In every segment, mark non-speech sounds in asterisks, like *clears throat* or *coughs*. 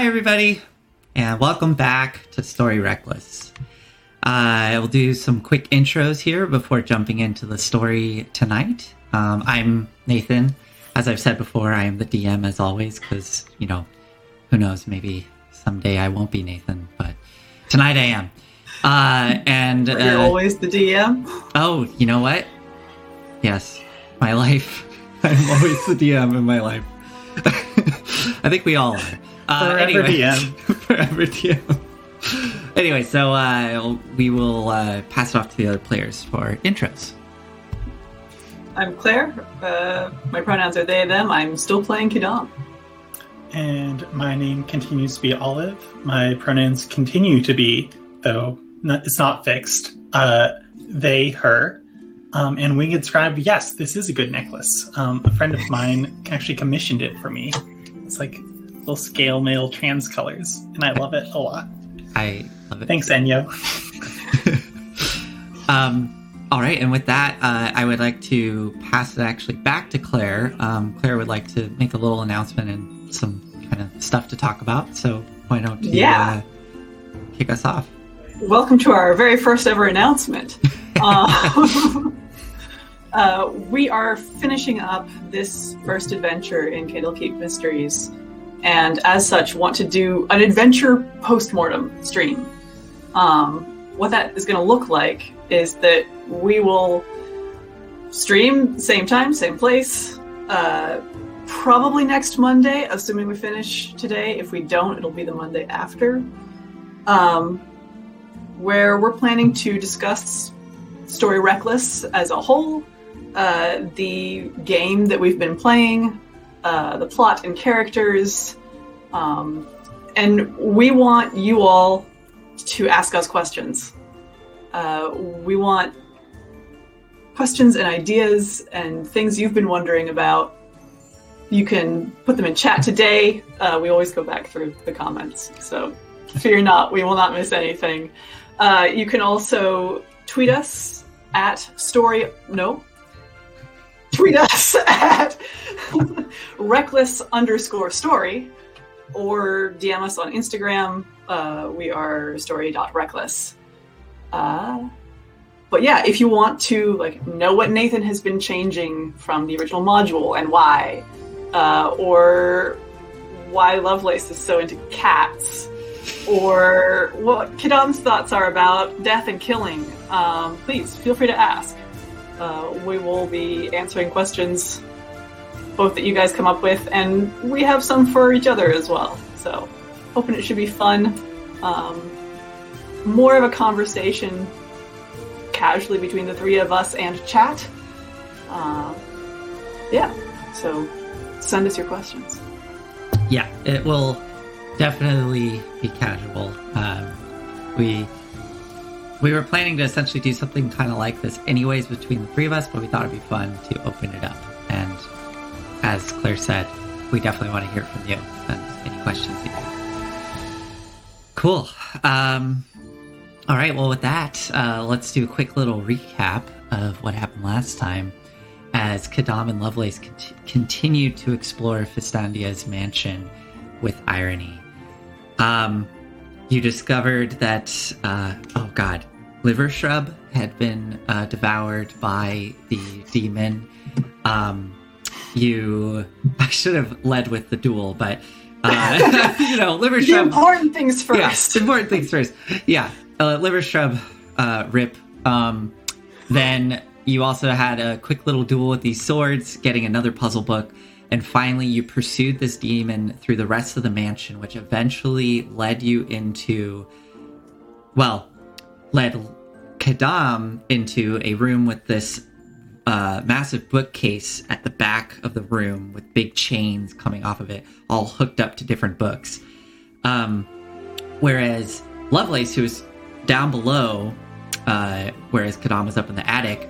Hi, everybody, and welcome back to Story Reckless. Uh, I will do some quick intros here before jumping into the story tonight. Um, I'm Nathan. As I've said before, I am the DM as always, because, you know, who knows, maybe someday I won't be Nathan, but tonight I am. Uh, and You're uh, always the DM. oh, you know what? Yes, my *laughs* life. I'm always the DM in my life. *laughs* I think we all are. Uh, Forever anyway, DM. *laughs* forever DM. anyway, so uh, we will uh, pass it off to the other players for intros. I'm Claire. Uh, my pronouns are they, them. I'm still playing Kidam. And my name continues to be Olive. My pronouns continue to be, though not, it's not fixed, uh, they, her. Um, and Winged Scribe, yes, this is a good necklace. Um, a friend of mine actually commissioned it for me. It's like little scale mail trans colors, and I love it a lot. I love it. Thanks, Enyo. *laughs* Um, all right, and with that, uh, I would like to pass it actually back to Claire. Um, Claire would like to make a little announcement and some kind of stuff to talk about. So why don't you Yeah. uh, kick us off? Welcome to our very first ever announcement. *laughs* Uh, *laughs* uh, we are finishing up this first adventure in Candlekeep Mysteries, and as such, want to do an adventure postmortem stream. Um, what that is going to look like is that we will stream same time, same place, uh, probably next Monday, assuming we finish today. If we don't, it'll be the Monday after. Um, where we're planning to discuss Story Reckless as a whole, uh, the game that we've been playing, uh, the plot and characters, um, and we want you all to ask us questions. Uh, we want questions and ideas and things you've been wondering about. You can put them in chat today. Uh, we always go back through the comments, so fear not, we will not miss anything. Uh, you can also tweet us at story no tweet us *laughs* at reckless underscore story or DM us on Instagram. Uh, we are story.reckless. Uh, but yeah, if you want to like know what Nathan has been changing from the original module and why, uh, or why Lovelace is so into cats, or what Kidam's thoughts are about death and killing, um, please feel free to ask. Uh, we will be answering questions both that you guys come up with, and we have some for each other as well. So, hoping it should be fun. Um, more of a conversation casually between the three of us and chat. Uh, yeah, so send us your questions. Yeah, it will definitely be casual. Um, we we were planning to essentially do something kind of like this, anyways, between the three of us, but we thought it'd be fun to open it up. And as Claire said, we definitely want to hear from you and any questions you have. Cool. Um, all right. Well, with that, uh, let's do a quick little recap of what happened last time as Kadam and Lovelace cont- continued to explore Fistandia's mansion with irony. Um, you discovered that, uh, oh god, Liver Shrub had been uh, devoured by the demon. Um, you, I should have led with the duel, but, uh, *laughs* you know, Liver The Shrub. important things Yeah, first. important things first. Yeah, uh, liver shrub, uh, rip. Um, then you also had a quick little duel with these swords, getting another puzzle book, and finally you pursued this demon through the rest of the mansion, which eventually led you into, well, led Kadam into a room with this uh, massive bookcase at the back of the room with big chains coming off of it, all hooked up to different books. Um, whereas Lovelace, who was down below, uh, whereas Kadam was up in the attic,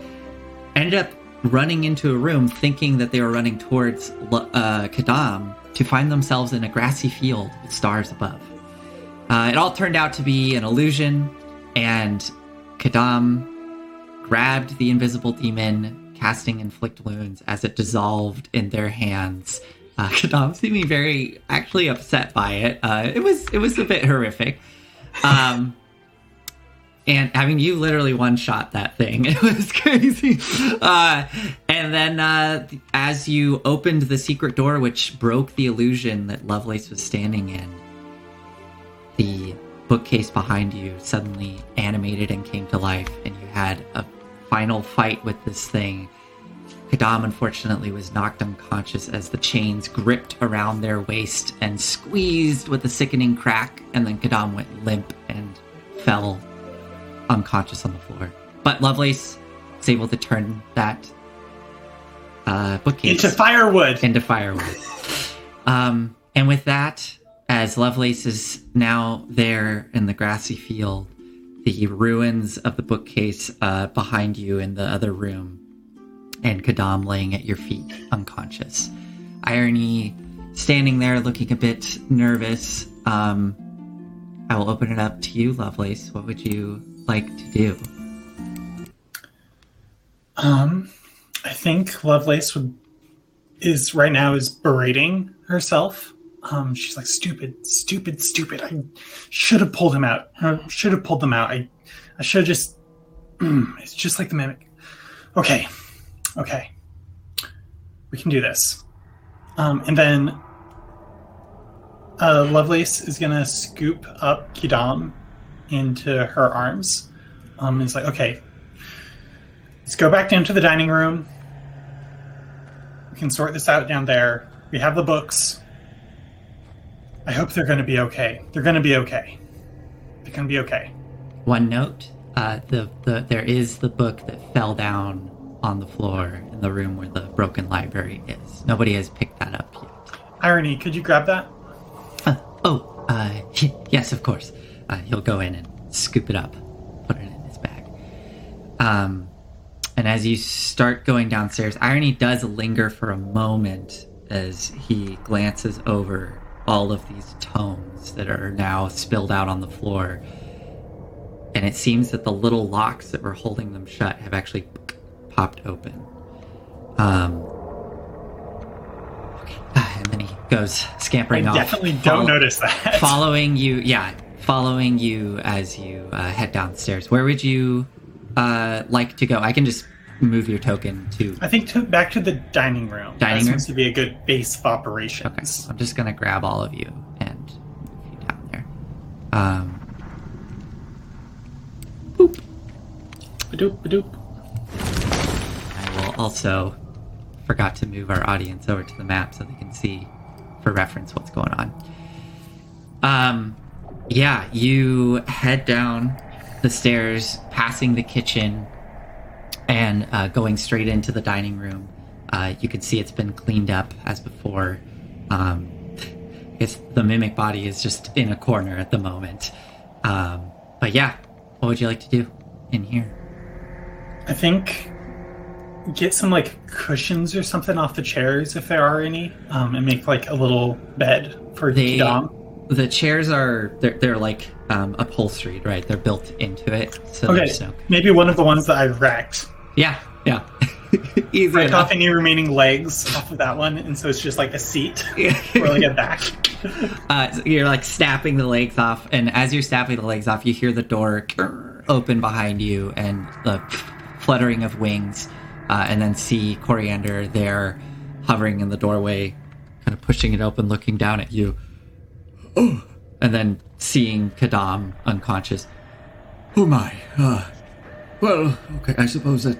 ended up running into a room thinking that they were running towards uh, Kadam to find themselves in a grassy field with stars above. Uh, it all turned out to be an illusion, and Kadam grabbed the invisible demon, casting inflict wounds as it dissolved in their hands Uh, *laughs* Kadam seeming very actually upset by it. Uh, it was it was a bit horrific. Um, and I mean, you literally one shot that thing. *laughs* It was crazy. Uh, and then uh, as you opened the secret door, which broke the illusion that Lovelace was standing in, the bookcase behind you suddenly animated and came to life, and you had a final fight with this thing. Kadam unfortunately was knocked unconscious as the chains gripped around their waist and squeezed with a sickening crack, and then Kadam went limp and fell unconscious on the floor. But Lovelace is able to turn that uh, bookcase Into firewood. into firewood. Um, and with that, as Lovelace is now there in the grassy field, the ruins of the bookcase uh, behind you in the other room, and Kadam laying at your feet, unconscious. Irony standing there looking a bit nervous. Um, I will open it up to you, Lovelace. What would you like to do? Um, I think Lovelace would is right now is berating herself. Um, she's like, "Stupid, stupid, stupid! I should have pulled him out. Should have pulled them out. I, I should have just. *clears throat* it's just like the mimic. Okay, okay, we can do this. Um, and then uh, Lovelace is gonna scoop up Kidam into her arms. Um, it's like, okay, let's go back down to the dining room. We can sort this out down there. We have the books. I hope they're going to be okay. They're going to be okay. They're going to be okay. One note: uh, the the there is the book that fell down on the floor in the room where the broken library is. Nobody has picked that up yet. Irony, could you grab that? Uh, oh, uh, *laughs* yes, of course. Uh, he'll go in and scoop it up, put it in his bag. Um, and as you start going downstairs, Irony does linger for a moment as he glances over all of these tomes that are now spilled out on the floor. And it seems that the little locks that were holding them shut have actually popped open. Um, okay. And then he goes scampering I off. definitely don't follow- notice that. following you yeah following you as you uh, head downstairs where would you uh, like to go i can just move your token to I think to, back to the dining room. Dining that room? seems to be a good base of operations. okay i'm just gonna grab all of you and move you down there um Badoop, badoop. i will also forgot to move our audience over to the map so they can see for reference what's going on um yeah you head down the stairs passing the kitchen and uh, going straight into the dining room. Uh, you can see it's been cleaned up as before. Um it's the mimic body is just in a corner at the moment. Um but yeah what would you like to do in here? I think get some like cushions or something off the chairs if there are any, um, and make like a little bed for They- Kidam. The chairs are they're, they're like um, upholstered right they're built into it so Okay, there's no maybe one of the ones that I've wrecked. yeah yeah *laughs* easy Break enough off any remaining legs off of that one, and so it's just like a seat or like a back. *laughs* uh, so you're like snapping the legs off and as you're snapping the legs off you hear the door open behind you and the fluttering of wings uh, and then see coriander there hovering in the doorway kind of pushing it open looking down at you oh. *gasps* and then seeing kadam unconscious Oh my. Uh, well, okay, I suppose that.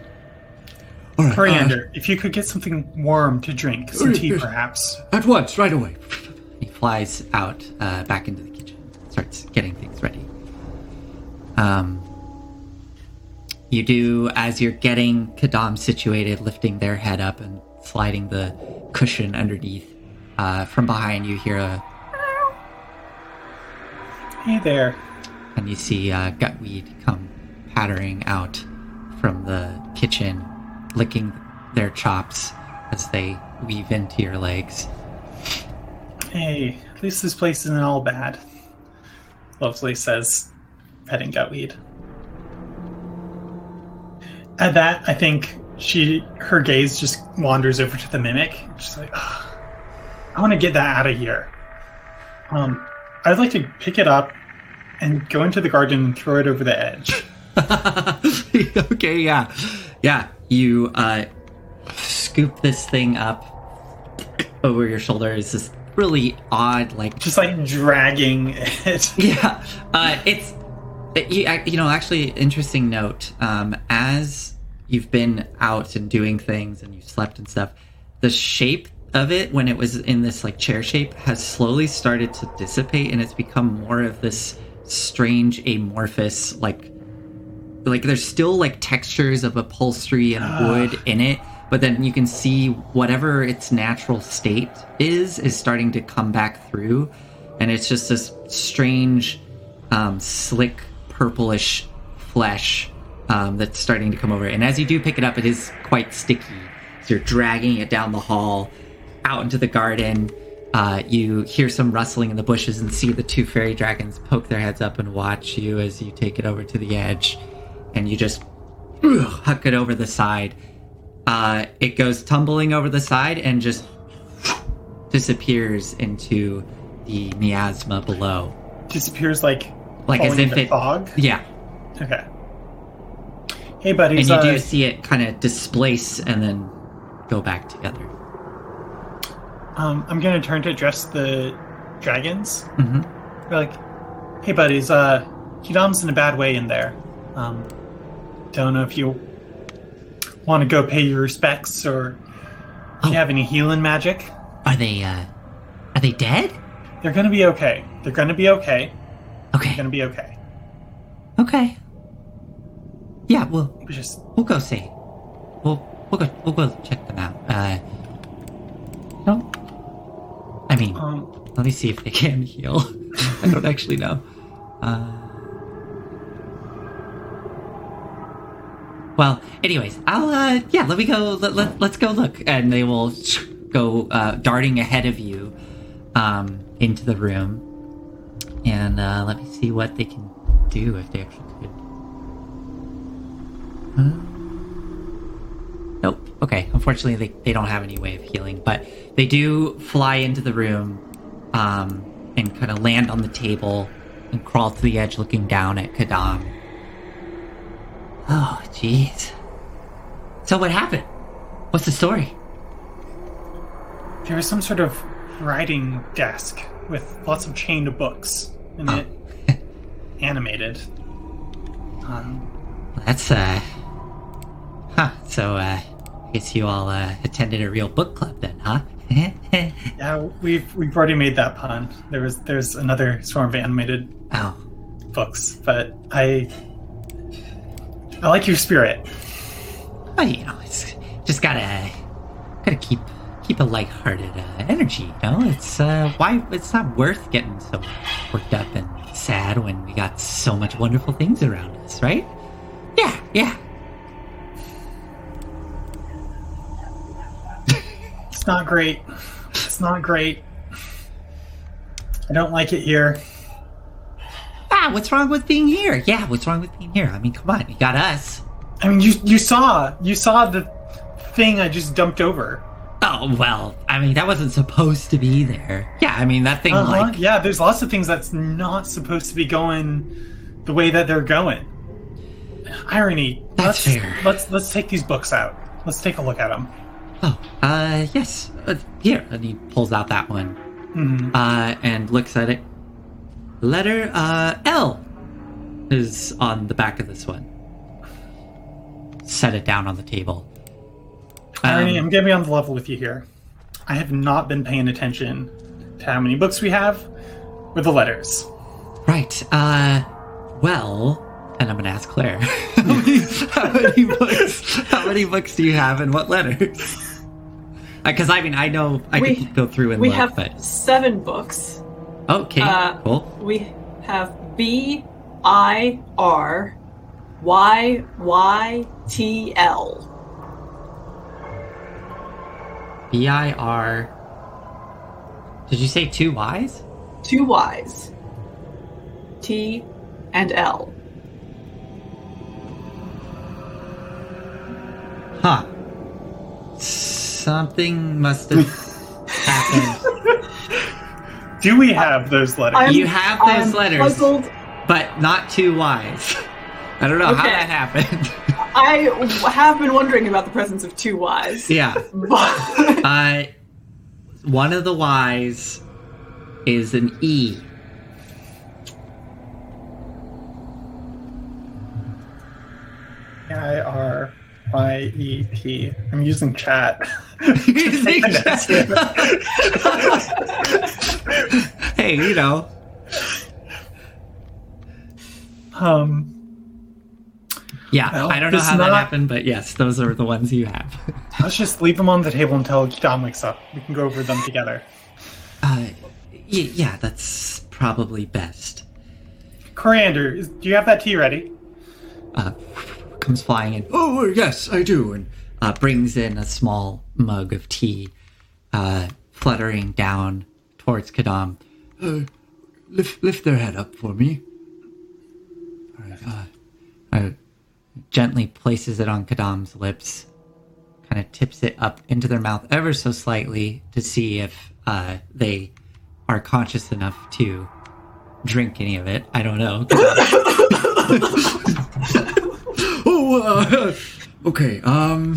All right. uh, Coriander, if you could get something warm to drink, some tea perhaps. at once, right away. He flies out uh, back into the kitchen, starts getting things ready. Um, you do as you're getting Kadam situated, lifting their head up and sliding the cushion underneath. Uh, from behind, you hear a, Hey there. and you see uh, Gutweed come pattering out from the kitchen, licking their chops as they weave into your legs. Hey, at least this place isn't all bad. Lovely says, petting Gutweed. At that, I think she her gaze just wanders over to the mimic. She's like, "Ugh, I want to get that out of here. Um, I'd like to pick it up and go into the garden and throw it over the edge. *laughs* okay, yeah. Yeah, you uh, scoop this thing up over your shoulder. It's this really odd, like, Just like dragging it. *laughs* yeah. Uh, it's, it, you, you know, actually, interesting note. Um, as you've been out and doing things and you slept and stuff, the shape of it when it was in this like chair shape has slowly started to dissipate and it's become more of this strange amorphous like like there's still like textures of upholstery and wood in it but then you can see whatever its natural state is is starting to come back through and it's just this strange um, slick purplish flesh um, that's starting to come over. And as you do pick it up it is quite sticky. So you're dragging it down the hall out into the garden uh, you hear some rustling in the bushes and see the two fairy dragons poke their heads up and watch you as you take it over to the edge and you just ugh, huck it over the side. Uh, it goes tumbling over the side and just disappears into the miasma below. Disappears like Like as if it. fog. Yeah. Okay. Hey, buddy. And you uh, do see it kind of displace and then go back together. Um, I'm gonna turn to address the dragons. hmm They're like, hey, buddies. Uh, Hidam's in a bad way in there. Um, don't know if you want to go pay your respects or if Oh. you have any healing magic. Are they, uh. Are they dead? They're gonna be okay. They're gonna be okay. Okay. They're Okay. gonna be okay. Okay. Yeah, we'll We just we'll go see. We'll we'll go we'll go check them out. Uh no. I mean, um, let me see if they can heal. *laughs* I don't actually know. Uh Well, anyways, I'll uh yeah, let me go let, let, let's go look and they will go uh darting ahead of you um into the room. And uh let me see what they can do if they actually could. Huh? Okay. Unfortunately, they, they don't have any way of healing, but they do fly into the room um, and kind of land on the table and crawl to the edge looking down at Kadam. Oh, jeez. So what happened? What's the story? there was some sort of writing desk with lots of chained books in Oh. it, *laughs* animated. Um, That's, uh... Huh. So, uh... I guess you all, uh, attended a real book club then, huh? *laughs* yeah, we've we've already made that pun. There was there's another swarm of animated oh. books, but I I like your spirit. Well, you know, it's just gotta gotta keep keep a lighthearted uh, energy. You know, it's uh, why it's not worth getting so worked up and sad when we got so much wonderful things around us, right? Yeah, yeah. It's not great. It's not great. I don't like it here. Ah, what's wrong with being here? Yeah, what's wrong with being here? I mean, come on, you got us. I mean, you you saw you saw the thing I just dumped over. Oh well, I mean that wasn't supposed to be there. Yeah, I mean that thing Uh-huh. like Yeah, there's lots of things that's not supposed to be going the way that they're going. Irony. That's let's, fair. Let's let's take these books out. Let's take a look at them. Oh, uh, yes, uh, here, and he pulls out that one. hmm uh, and looks at it. Letter uh, L is on the back of this one. Set it down on the table. Irony, Um, I'm gonna be on the level with you here. I have not been paying attention to how many books we have or the letters. right. Uh, well, and I'm gonna ask Claire. how, *laughs* many, *laughs* how many books? How many books do you have, and what letters? Because I mean, I know I We- could go through and We look, have but seven books. okay, uh, cool. We have B I R Y Y T L. B I R. Did you say two Y's? Two Y's. T and L. Huh. Something must have happened *laughs* Do we have those letters? I'm- you have I'm those letters, puzzled. but not too wise. I don't know how that happened. *laughs* I have been wondering about the presence of two Ys. yeah. *laughs* But Uh, one of the Y's is an E. I R Y E P. I'm using chat. *laughs* using *laughs* chat. hey, you know. Um, Yeah, Well, I don't know how that happened, but yes, those are the ones you have. *laughs* let's just leave them on the table until Dom wakes up. We can go over them together. Uh, y- yeah, that's probably best. Coriander, is, do you have that tea ready? Uh, comes flying in, Oh, yes, I do. And uh, brings in a small mug of tea, uh, fluttering down towards Kadam. uh, lift, lift their head up for me. Right. Uh, uh, gently places it on Kadam's lips, kind of tips it up into their mouth ever so slightly to see if uh, they are conscious enough to drink any of it. I don't know. *laughs* *laughs* uh, *laughs* okay. Um,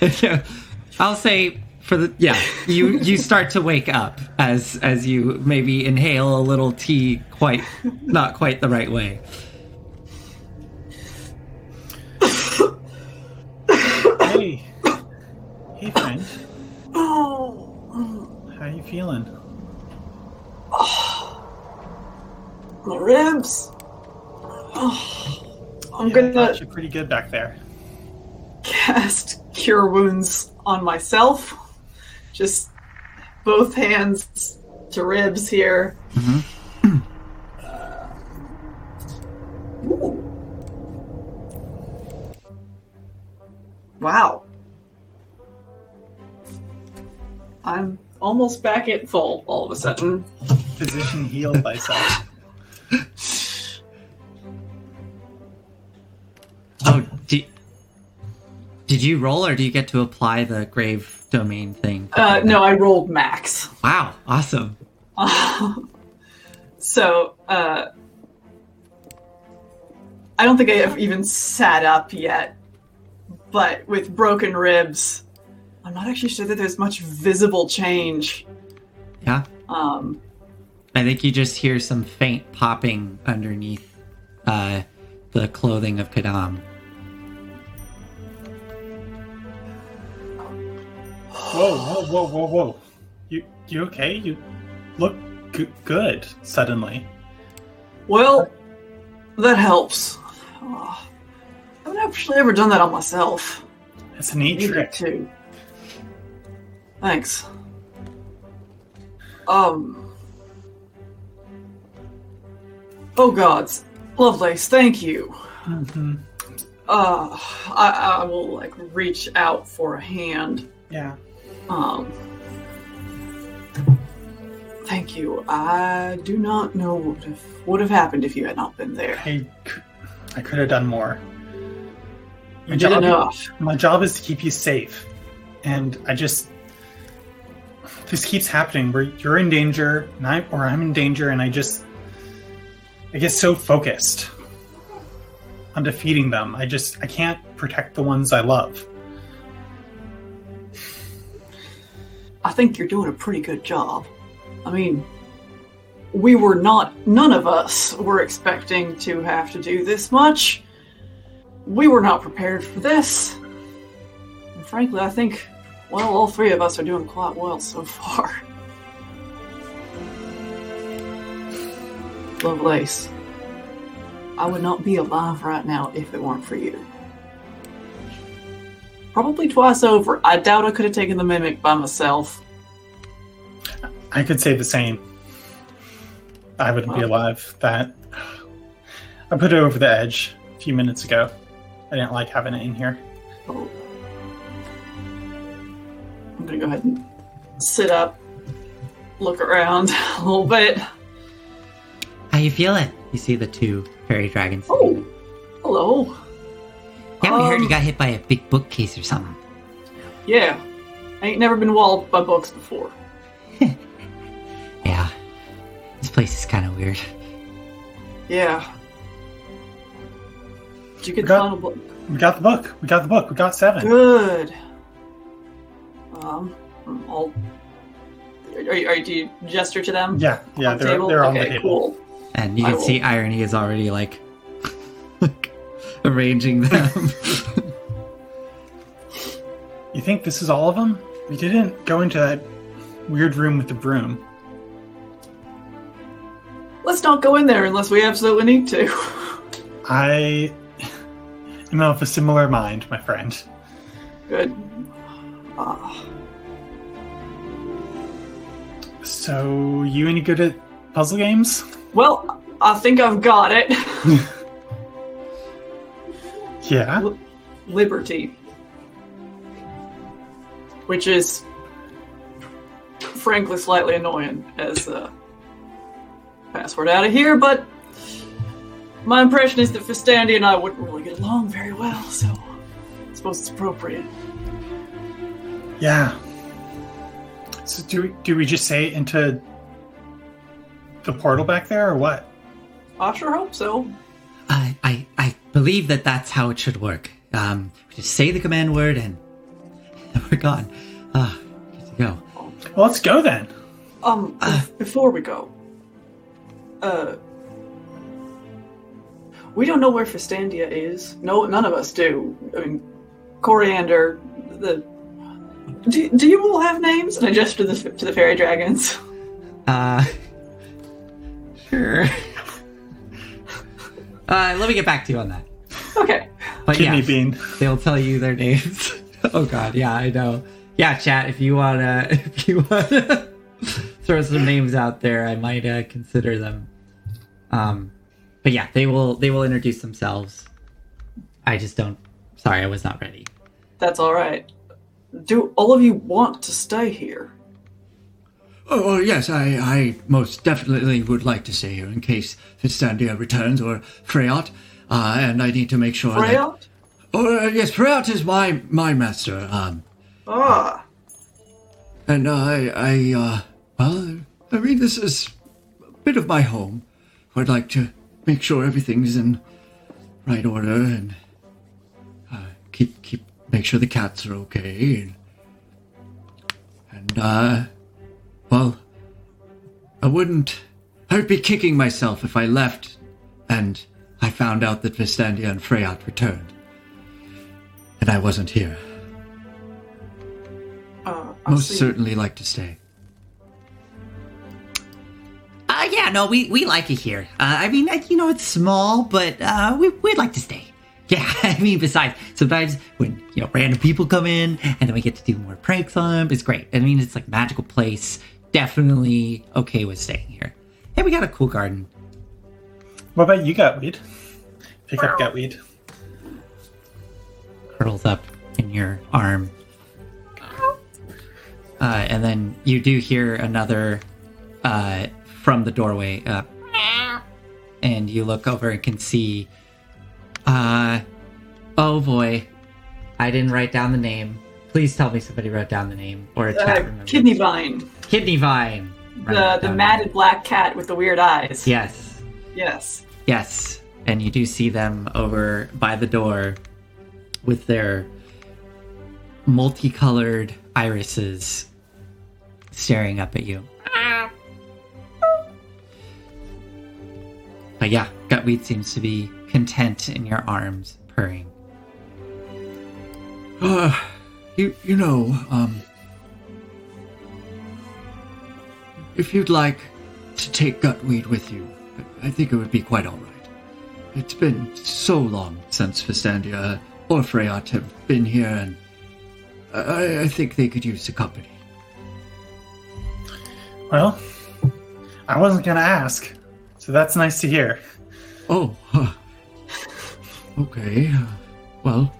*laughs* I'll say for the yeah, you you start to wake up as as you maybe inhale a little tea quite not quite the right way. Hey, hey, friend. oh, How are you feeling? oh, my ribs. Oh, I'm Yeah, gonna actually pretty good back there. cast cure wounds on myself. Just both hands to ribs here. Uh. *clears throat* Wow. I'm almost back at full all of a sudden. Physician heal thyself. *laughs* did you roll or do you get to apply the grave domain thing? Uh, no, I rolled max. Wow, awesome. *laughs* so, uh, I don't think I have even sat up yet, but with broken ribs, I'm not actually sure that there's much visible change. Yeah, Um, I think you just hear some faint popping underneath uh, the clothing of Kadam. Whoa, whoa, whoa, whoa, whoa. You, you okay? You look g- good suddenly. well, that helps. Oh, I haven't actually ever done that on myself. It's a neat trick. too. Thanks. Um. Oh gods, Lovelace, thank you. hmm Uh, I, I will like reach out for a hand. Yeah. Um. Thank you. I do not know what would have would have happened if you had not been there. I, I could have done more. You did enough. my job is to keep you safe, and I just this keeps happening where you're in danger, and I or I'm in danger, and I just I get so focused on defeating them. I just I can't protect the ones I love. I think you're doing a pretty good job. I mean, we were not, none of us were expecting to have to do this much. We were not prepared for this. And frankly, I think, well, all three of us are doing quite well so far. *laughs* Lovelace, I would not be alive right now if it weren't for you. Probably twice over. I doubt I could have taken the mimic by myself. I could say the same. I wouldn't be alive. That I put it over the edge a few minutes ago. I didn't like having it in here. Oh. I'm gonna go ahead and sit up, look around *laughs* a little bit. How you feeling? You see the two fairy dragons. Oh, hello. Yeah, we heard um, you got hit by a big bookcase or something. Yeah, I ain't never been walled by books before. *laughs* Yeah, This place is kind of weird. Yeah. Did you get the Got- final book? We got the book. We got the book. We got seven. Good. Um, I'll. Are you, are you, do you gesture to them? Yeah, yeah, on the they're, table? they're on okay, the table. cool. And you I can will- see Irony is already like arranging them. *laughs* You think this is all of them? We didn't go into that weird room with the broom. Let's not go in there unless we absolutely need to. I am of a similar mind, my friend. Good. Ah, So, you any good at puzzle games? well, I think I've got it. *laughs* Yeah. Liberty. Which is, frankly, slightly annoying as a password out of here, but my impression is that Fistandy and I wouldn't really get along very well, so I suppose it's appropriate. Yeah. So, do we, do we just say it into the portal back there, or what? I sure hope so. I, I, I believe that that's how it should work. Um, just say the command word and, and *laughs* we're gone. Ah, good to go. Well, let's go then. Um, bef- before we go, uh, we don't know where Fistandia is. No, none of us do. I mean, Coriander, the. Do, do you all have names? And I gesture to the, to the fairy dragons. Uh, *laughs* sure. Uh, let me get back to you on that. Okay. But Kidney yes, bean. they'll tell you their names. *laughs* oh God, yeah, I know. Yeah, chat. If you wanna, *laughs* if you wanna *laughs* throw some names out there, I might uh, consider them. Um, but yeah, they will. They will introduce themselves. I just don't. Sorry, I was not ready. That's all right. Do all of you want to stay here? Oh, yes, I, I most definitely would like to stay here in case Fistandia returns or Freyot. Uh, and I need to make sure that. Oh, uh, yes, Freyot is my my master. Um, Ah, and I, I, uh, well, I mean, this is a bit of my home. I'd like to make sure everything's in right order and uh, keep keep make sure the cats are okay and and uh, well, I wouldn't. I would be kicking myself if I left and I found out that Fistandia and Freyot returned and I wasn't here. uh, I Most see. certainly like to stay. Uh, yeah, no, we, we like it here. Uh, I mean, you know, it's small, but uh, we, we'd like to stay. *laughs* Yeah, I mean, besides, sometimes when, you know, random people come in and then we get to do more pranks on them, it's great. I mean, it's like a magical place. Definitely okay with staying here. Hey, we got a cool garden. What about you, Gutweed? Pick up Gutweed. curls up in your arm. Uh, and then you do hear another uh, from the doorway. Uh, and you look over and can see. Uh, oh boy. I didn't write down the name. Please tell me somebody wrote down the name or a chat Uh. Kidney Vine, Kidney Vine. Write the the down. matted black cat with the weird eyes. Yes. Yes. Yes, and you do see them over by the door with their multicolored irises staring up at you. But yeah, Gutweed seems to be content in your arms, purring. Uh, *sighs* you you know, um, if you'd like to take Gutweed with you, I think it would be quite all right. It's been so long since Fistandia or Freyot have been here, and I, I think they could use the company. Well, I wasn't gonna ask, so that's nice to hear. Oh, huh. okay. uh, Well,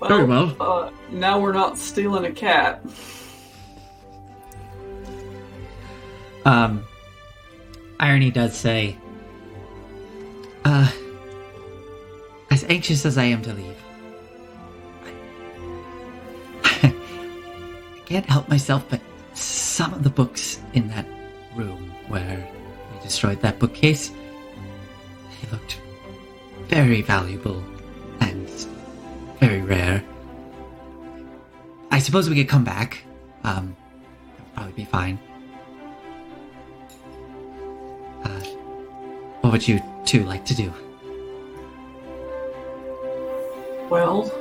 Well, Very well. Uh, now we're not stealing a cat. Um, Irony does say, uh, as anxious as I am to leave, I, I can't help myself, but some of the books in that room where we destroyed that bookcase. they looked very valuable and very rare. I suppose we could come back. Um, probably be fine. Uh, what would you two like to do? Well,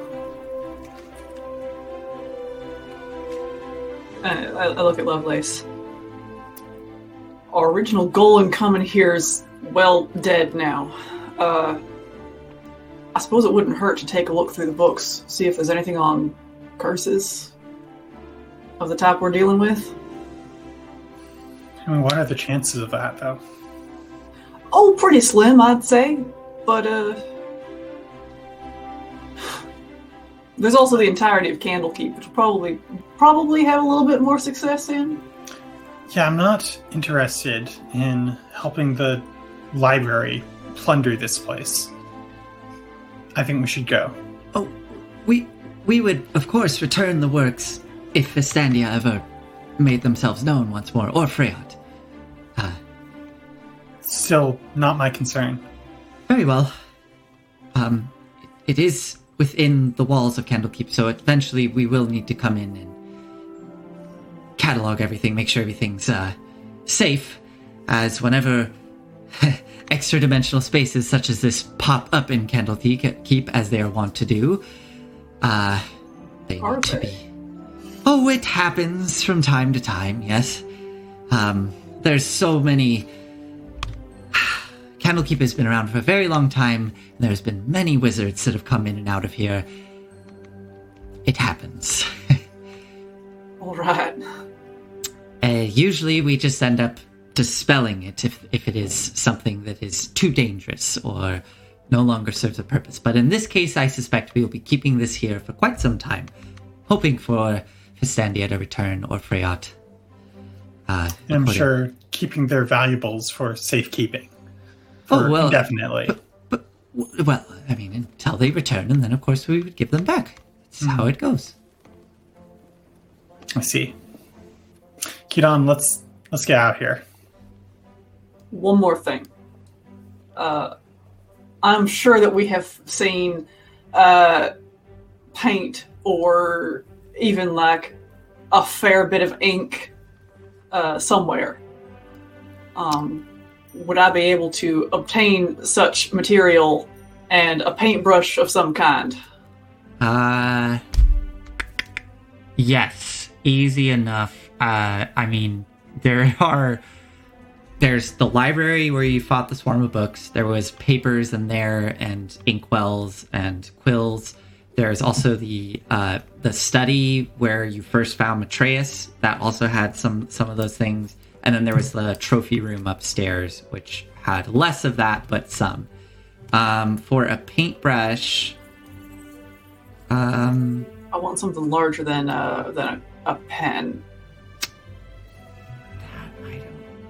I, I I look at Lovelace. Our original goal in coming here is well dead now. Uh, I suppose it wouldn't hurt to take a look through the books, see if there's anything on curses of the type we're dealing with. I mean, what are the chances of that, though? Oh, pretty slim, I'd say. But uh, there's also the entirety of Candlekeep, which will probably probably have a little bit more success in. Yeah, I'm not interested in helping the library plunder this place. I think we should go. Oh, we we would of course return the works if Fistandia ever made themselves known once more, or Freyot. Still not my concern. very well. Um, it is within the walls of Candlekeep, so eventually we will need to come in and catalog everything, make sure everything's uh, safe. As whenever *laughs* extra dimensional spaces such as this pop up in Candlekeep, as they are wont to do, uh, they Are need to be. Oh, it happens from time to time, yes. Um, there's so many. Candlekeep has been around for a very long time, and there's been many wizards that have come in and out of here. It happens. *laughs* All right. Uh, usually, we just end up dispelling it if, if it is something that is too dangerous or no longer serves a purpose. But in this case, I suspect we will be keeping this here for quite some time, hoping for Fistandia to return or Freyot. Uh, I'm sure keeping their valuables for safekeeping. Oh, well- definitely. But, w- well, I mean, until they return, and then of course we would give them back. That's how it goes. I see. Kidon, let's let's get out here. One more thing. Uh, I'm sure that we have seen uh, paint or even like a fair bit of ink uh, somewhere. Um, would I be able to obtain such material and a paintbrush of some kind? Uh, yes, easy enough. Uh, I mean, there *laughs* are. There's the library where you fought the swarm of books. There was papers in there and inkwells and quills. There's also the uh, the study where you first found Matreus. That also had some some of those things. And then there was the trophy room upstairs, which had less of that, but some. Um, for a paintbrush, um, I want something larger than uh, than a, a pen.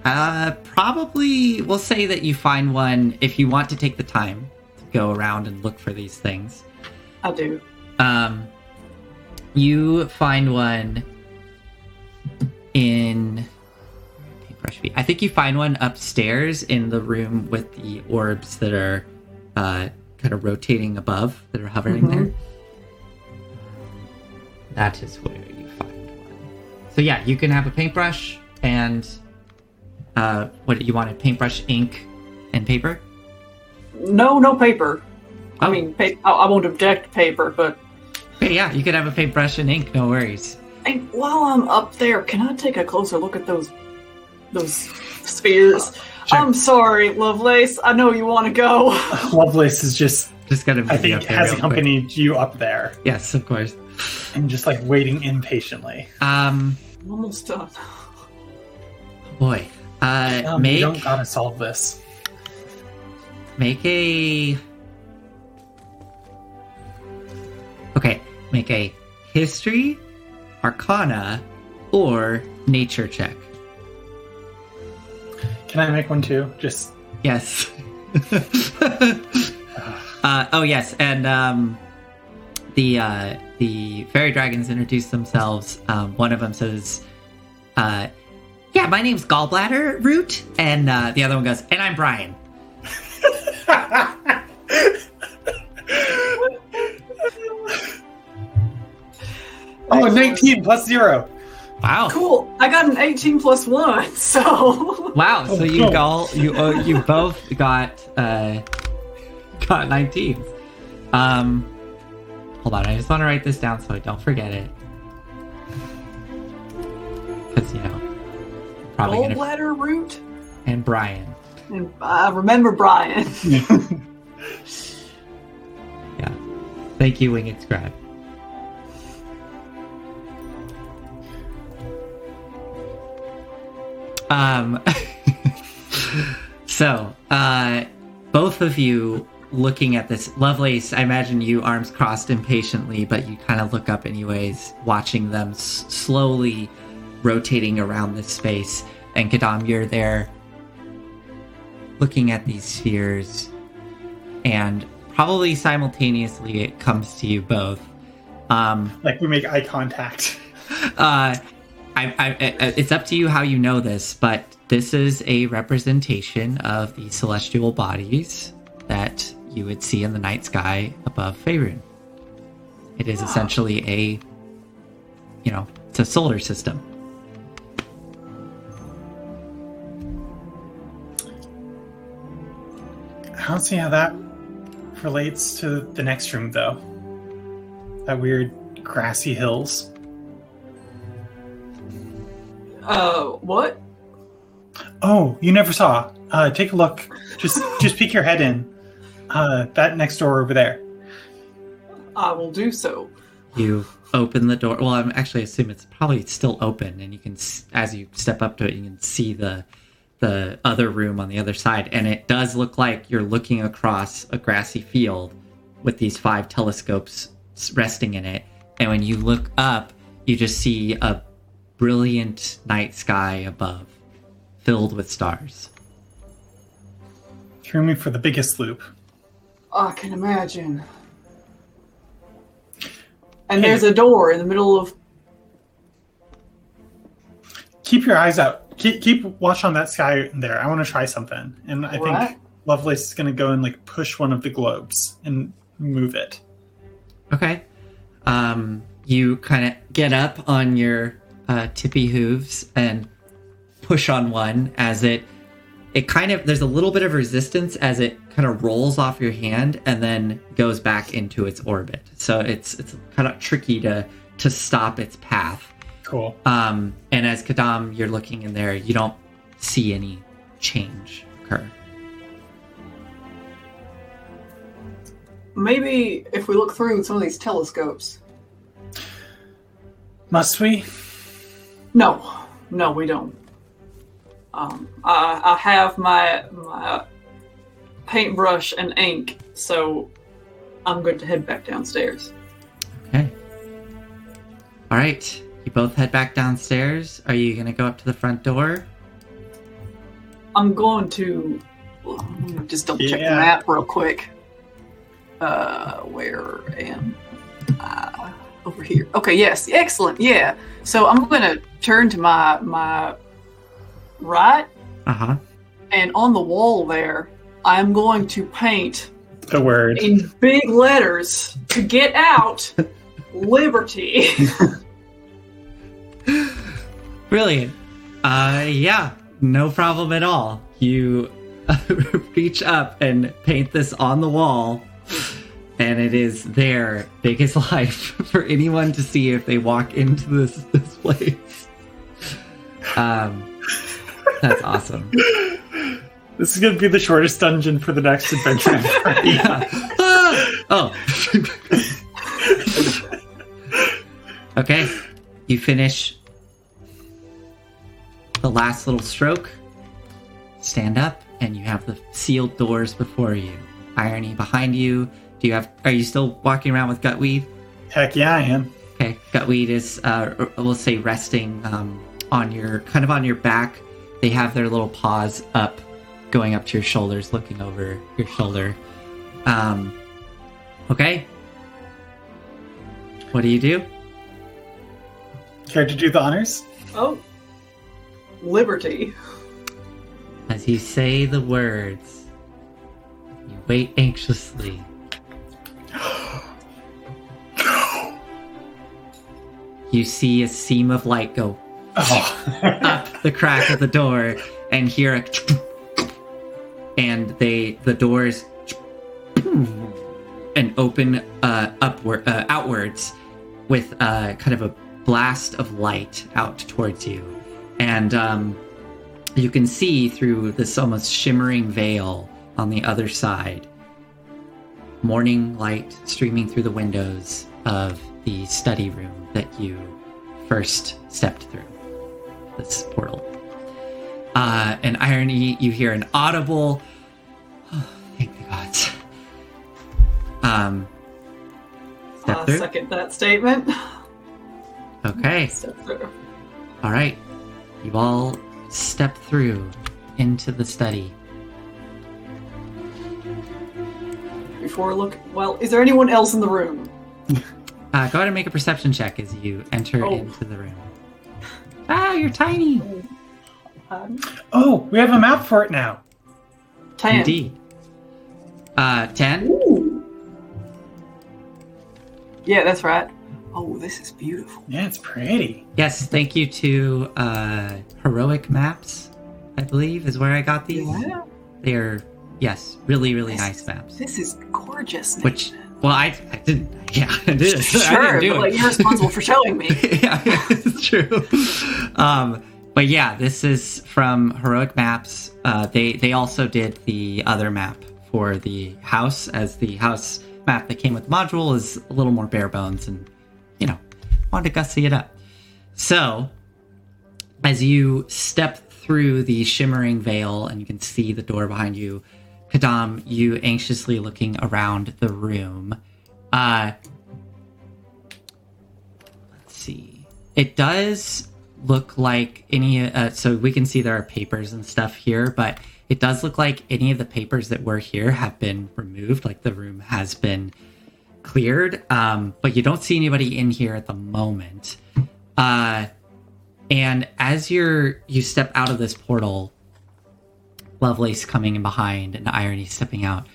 Uh, probably we'll say that you find one if you want to take the time to go around and look for these things. I do. Um, you find one in I think you find one upstairs in the room with the orbs that are uh, kind of rotating above, that are hovering Mhm. there. That is where you find one. So yeah, you can have a paintbrush and uh, what you want? A paintbrush, ink, and paper. No, no paper. I Oh. mean, pa- I, I won't object to paper, but Hey, yeah, you can have a paintbrush and ink. No worries. hey, while I'm up there, can I take a closer look at those those spheres? Sure. I'm sorry, Lovelace. I know you want to go. *laughs* Lovelace is just, Just gotta. I think, up has real quick. accompanied you up there Yes, of course. and just like waiting impatiently. Um, I'm almost done. boy, uh, Um, we make don't gotta solve this. make a. Okay, make a history, arcana, or nature check. Can I make one too? Just Yes. *laughs* uh, oh yes, and um, the uh, the fairy dragons introduce themselves. Um, one of them says, uh, yeah, my name's Gallbladder Root, and uh, the other one goes, and I'm Brian. *laughs* Oh, 19 plus zero. Wow. Cool. I got an 18 plus one, *laughs* so Wow. So Oh, you cool. gall you uh, you both got uh got 19. Um hold on, I just want to write this down so I don't forget it. Cuz you know, probably going to gallbladder root. and Brian. And I remember Brian. *laughs* Yeah. Thank you Winged Scribe. Um *laughs* so, uh both of you looking at this Lovelace, I imagine you arms crossed impatiently, but you kind of look up anyways, watching them s- slowly rotating around this space. And Kadam, you're there looking at these spheres, and probably simultaneously it comes to you both. Um, like we make eye contact. uh, I, I, it's up to you how you know this, but this is a representation of the celestial bodies that you would see in the night sky above Faerun. It is essentially a, you know, it's a solar system. I don't see how that relates to the next room, though. That weird grassy hills. Uh, what? Oh, you never saw. Uh, take a look. Just *laughs* just peek your head in. Uh, that next door over there. I will do so. You open the door. Well, I'm actually assume it's probably still open, and you can, as you step up to it, you can see the the other room on the other side, and it does look like you're looking across a grassy field with these five telescopes resting in it. And when you look up, you just see a brilliant night sky above, filled with stars. Threw me for the biggest loop. I can imagine. And there's a door in the middle of. Keep your eyes out. Keep keep watch on that sky there. I want to try something, and I What? think Lovelace is going to go and like push one of the globes and move it. Okay. Um, you kind of get up on your uh, tippy hooves and push on one as it it kind of there's a little bit of resistance as it kind of rolls off your hand and then goes back into its orbit. So it's it's kind of tricky to to stop its path. Cool. Um, and as Kadam, you're looking in there, you don't see any change occur. Maybe if we look through some of these telescopes. Must we? No, no, we don't. Um, I, I have my my paintbrush and ink, so I'm good to head back downstairs. Okay. All right. You both head back downstairs. Are you gonna go up to the front door? I'm going to let me just double check Yeah. the map real quick. Uh, where am I? Over here. Okay. Yes. Excellent. Yeah. So I'm going to turn to my my right, Uh huh. and on the wall there, I'm going to paint The word. in big letters to get out *laughs* liberty. *laughs* Brilliant. Uh, yeah, no problem at all. You *laughs* reach up and paint this on the wall, and it is there, big as life, for anyone to see if they walk into this this place. Um, that's awesome. This is going to be the shortest dungeon for the next adventure. *laughs* Yeah. Ah! Oh. okay. You finish the last little stroke. Stand up, and you have the sealed doors before you. Irony behind you. Do you have? Are you still walking around with Gutweed? Heck yeah, I am. Okay, Gutweed is, uh, we'll say, resting um, on your kind of on your back. They have their little paws up, going up to your shoulders, looking over your shoulder. Um, okay. What do you do? Care to do the honors? oh, liberty. As you say the words, you wait anxiously. *gasps* You see a seam of light go Up the crack of the door and hear a and they the doors and open uh, upward uh, outwards with uh, kind of a blast of light out towards you. And um, you can see through this almost shimmering veil on the other side morning light streaming through the windows of the study room that you first stepped through this portal. Uh, and irony, you hear an audible, oh, thank the gods. Um, step through. second that statement. Okay, *laughs* Step through. all right. You all step through into the study. Before I look, well, is there anyone else in the room? *laughs* Uh, go ahead and make a perception check as you enter Oh. into the room. Ah, you're tiny. Um, oh, we have a map for it now. Ten. Indeed. Uh, 10? Ooh. Yeah, that's right. Oh, this is beautiful. Yeah, it's pretty. Yes, thank you to uh, Heroic Maps, I believe, is where I got these. Yeah, They're, yes, really, really This nice is- maps. this is gorgeous. Which, Nathan. Well, I, I didn't, yeah, I did. *laughs* I sure, didn't do but like, you're responsible for showing me. *laughs* yeah, it's true. Um, but yeah, this is from Heroic Maps. Uh, they they also did the other map for the house, as the house map that came with the module is a little more bare bones, and you know, wanted to gussy it up. So, as you step through the shimmering veil, and you can see the door behind you, Kadam, you anxiously looking around the room. Uh, let's see. It does look like any. Uh, so we can see there are papers and stuff here, but it does look like any of the papers that were here have been removed. Like the room has been cleared, um, but you don't see anybody in here at the moment. Uh, and as you're you step out of this portal, Lovelace coming in behind and Irony stepping out,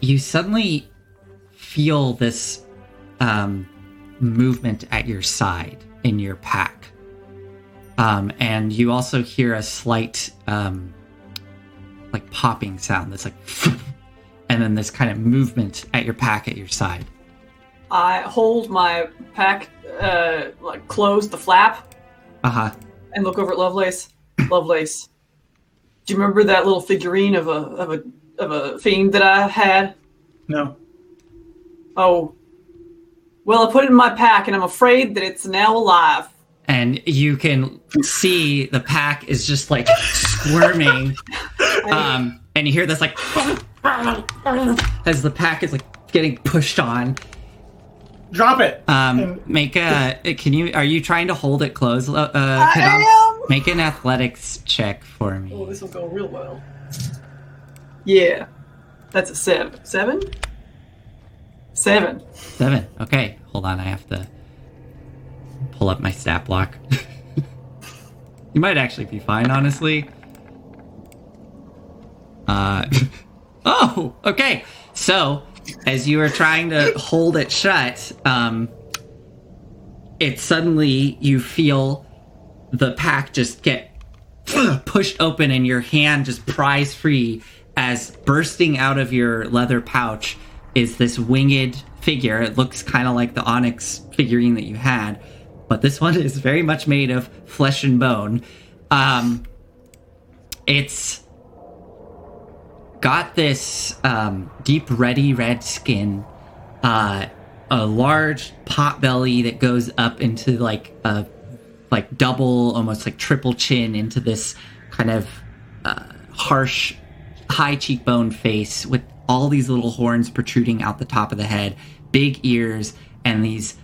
you suddenly feel this um, movement at your side in your pack. Um, and you also hear a slight um, like popping sound that's like *laughs* and then this kind of movement at your pack at your side. I hold my pack, uh, like close the flap, Uh-huh. and look over at Lovelace. Lovelace, do you remember that little figurine of a of a of a fiend that I had? No. Oh, well, I put it in my pack, and I'm afraid that it's now alive. And you can see the pack is just like squirming. *laughs* Um, and you hear this like as the pack is like getting pushed on. Drop it. Um, make a. Can you? Are you trying to hold it closed? Uh, uh, I Kadam? am. Make an athletics check for me. Oh, this will go real well. Yeah, that's a seven. Seven. Seven. Seven. Okay, hold on. I have to pull up my stat block. *laughs* you might actually be fine, honestly. Uh. *laughs* oh. Okay. So, as you are trying to hold it shut, um, it suddenly you feel the pack just get *clears throat* pushed open and your hand just pries free as bursting out of your leather pouch is this winged figure. It looks kind of like the onyx figurine that you had, but this one is very much made of flesh and bone. Um, it's got this um, deep reddy red skin, uh, a large pot belly that goes up into like a like double, almost like triple chin into this kind of uh, harsh, high cheekbone face with all these little horns protruding out the top of the head, big ears, and these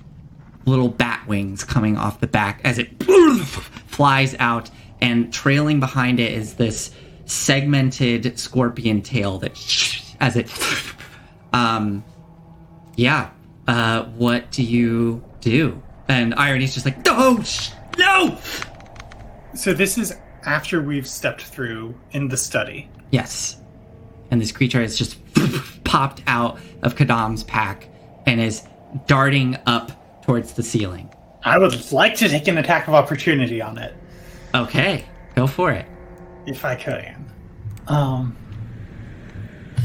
little bat wings coming off the back as it *laughs* flies out. And trailing behind it is this segmented scorpion tail that *laughs* as it *laughs* um yeah uh what do you do and irony's just like oh sh- So this is after we've stepped through in the study. Yes. And this creature has just *laughs* popped out of Kadam's pack and is darting up towards the ceiling. I would like to take an attack of opportunity on it, Okay, go for it. if I can. Um.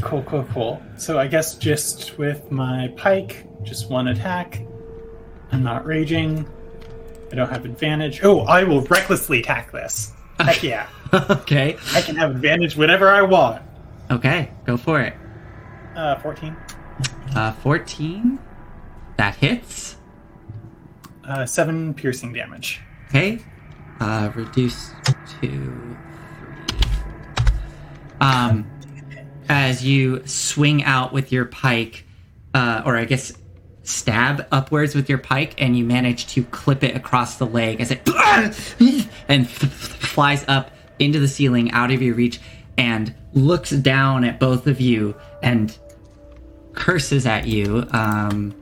Cool, cool, cool. So I guess just with my pike, just one attack. I'm not raging. I don't have advantage. Oh, I will recklessly attack this. Heck yeah. *laughs* okay. I can have advantage whenever I want. Okay, go for it. Uh, 14. Uh, 14. That hits. Uh, 7 piercing damage. Okay. Uh, reduce to three. Um, as you swing out with your pike, uh, or I guess stab upwards with your pike, and you manage to clip it across the leg as it *coughs* and flies up into the ceiling out of your reach and looks down at both of you and curses at you. Um,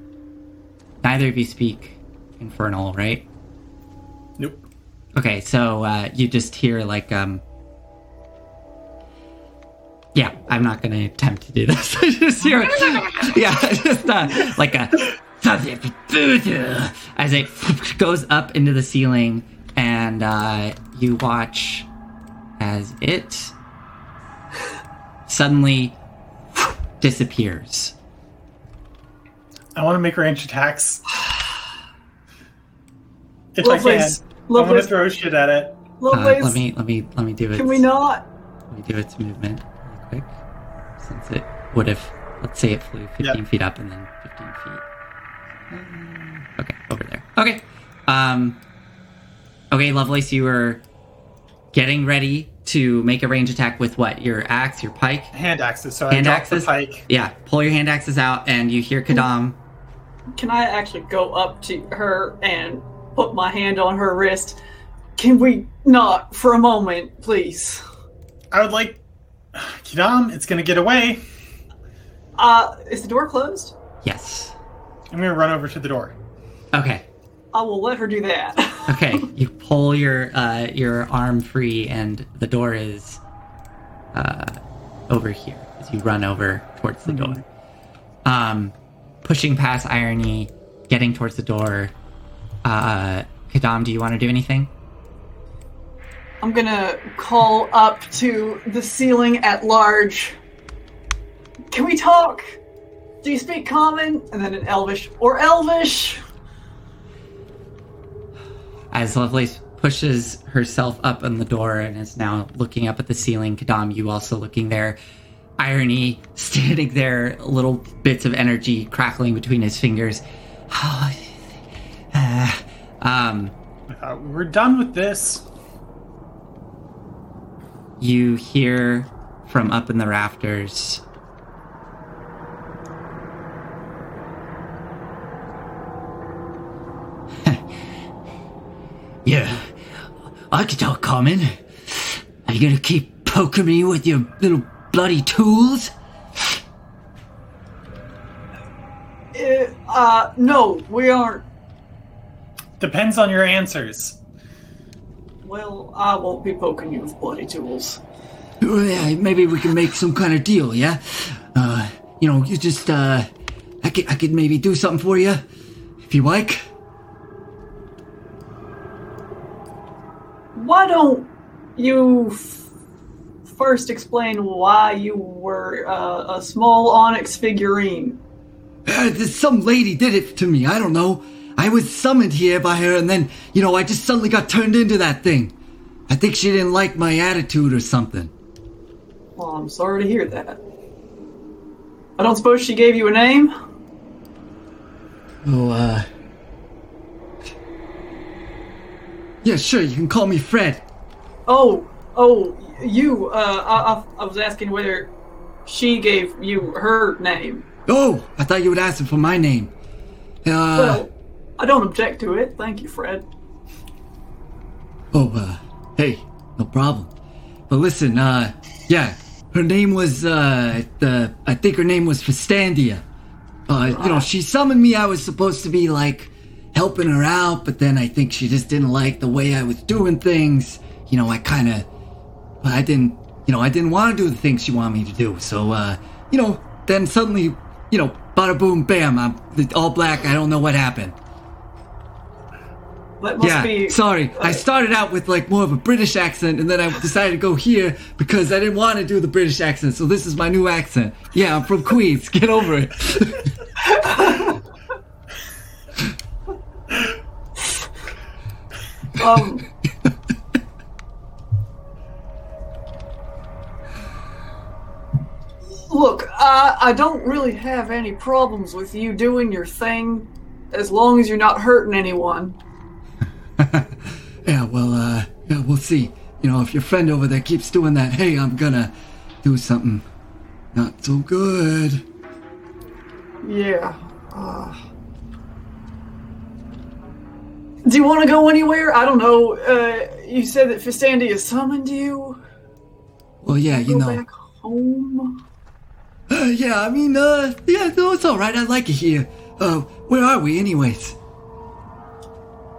neither of you speak infernal, right? Nope. Okay, so uh, you just hear like um. Yeah, I'm not gonna attempt to do this. *laughs* I just hear, yeah, *laughs* just uh, like a as it goes up into the ceiling, and uh, you watch as it suddenly disappears. I want to make range attacks. *sighs* If I can. Lovelace, I want to throw shit at it. Uh, Lovelace, let me let me let me do it. can we not? Let me do its movement really quick. Since it would have, let's say it flew 15 Yep. feet up and then 15 feet. Um, Okay, over there. Okay. Um. Okay, Lovelace, you were getting ready to make a range attack with what? Your axe, your pike? Hand axes. So Hand I axes? the pike. Yeah. Pull your hand axes out, and you hear Kadam. Can I actually go up to her and put my hand on her wrist? Can we not for a moment, please? I would like. Kidam, it's gonna get away. Uh, is the door closed? Yes. I'm gonna run over to the door. Okay. I will let her do that. *laughs* Okay. you pull your uh, your arm free, and the door is uh, over here as you run over towards the door. Um, pushing past irony, getting towards the door. Uh, Kadam, do you want to do anything? I'm gonna call up to the ceiling at large. Can we talk? Do you speak common? And then an Elvish or Elvish? As Lovelace pushes herself up on the door and is now looking up at the ceiling, Kadam, you also looking there. Irony *laughs* standing there, little bits of energy crackling between his fingers. *sighs* Uh, um, I thought we're done with this. You hear from up in the rafters. *laughs* yeah, I can talk common. Are you gonna keep poking me with your little bloody tools? Uh, uh, no, we aren't. Depends on your answers. Well, I won't be poking you with bloody tools. Well, yeah, maybe we can make some kind of deal, yeah? Uh, you know, you just, uh, I could, I could maybe do something for you, if you like. Why don't you f- first explain why you were uh, a small onyx figurine? Uh, some lady did it to me, I don't know. I was summoned here by her, and then, you know, I just suddenly got turned into that thing. I think she didn't like my attitude or something. Well, I'm sorry to hear that. I don't suppose she gave you a name? Oh, uh. Yeah, sure, you can call me Fred. Oh, oh, you. Uh, I, I, was asking whether she gave you her name. Oh, I thought you would ask for my name. Uh, Well, I don't object to it. Thank you, Fred. oh, uh, hey, no problem. But listen, uh, yeah, her name was, uh, the, I think her name was Fistandia. Uh, you know, she summoned me, I was supposed to be like, helping her out, but then I think she just didn't like the way I was doing things. You know, I kind of, I didn't, you know, I didn't want to do the things she wanted me to do. So, uh, you know, then suddenly, you know, bada boom, bam, I'm all black. I don't know what happened. That must yeah, be. sorry. I started out with like more of a British accent, and then I decided to go here because I didn't want to do the British accent. So this is my new accent. Yeah, I'm from Queens. Get over it. *laughs* Um, look, I, I don't really have any problems with you doing your thing as long as you're not hurting anyone. *laughs* yeah, well, uh, yeah, we'll see. You know, if your friend over there keeps doing that, hey, I'm gonna do something not so good. Yeah. Uh, do you want to go anywhere? I don't know. Uh, you said that Fistandia summoned you. Well, yeah, you Go know. back home. Uh, *gasps* yeah, I mean, uh, yeah, no, it's all right. I like it here. Uh, where are we, anyways?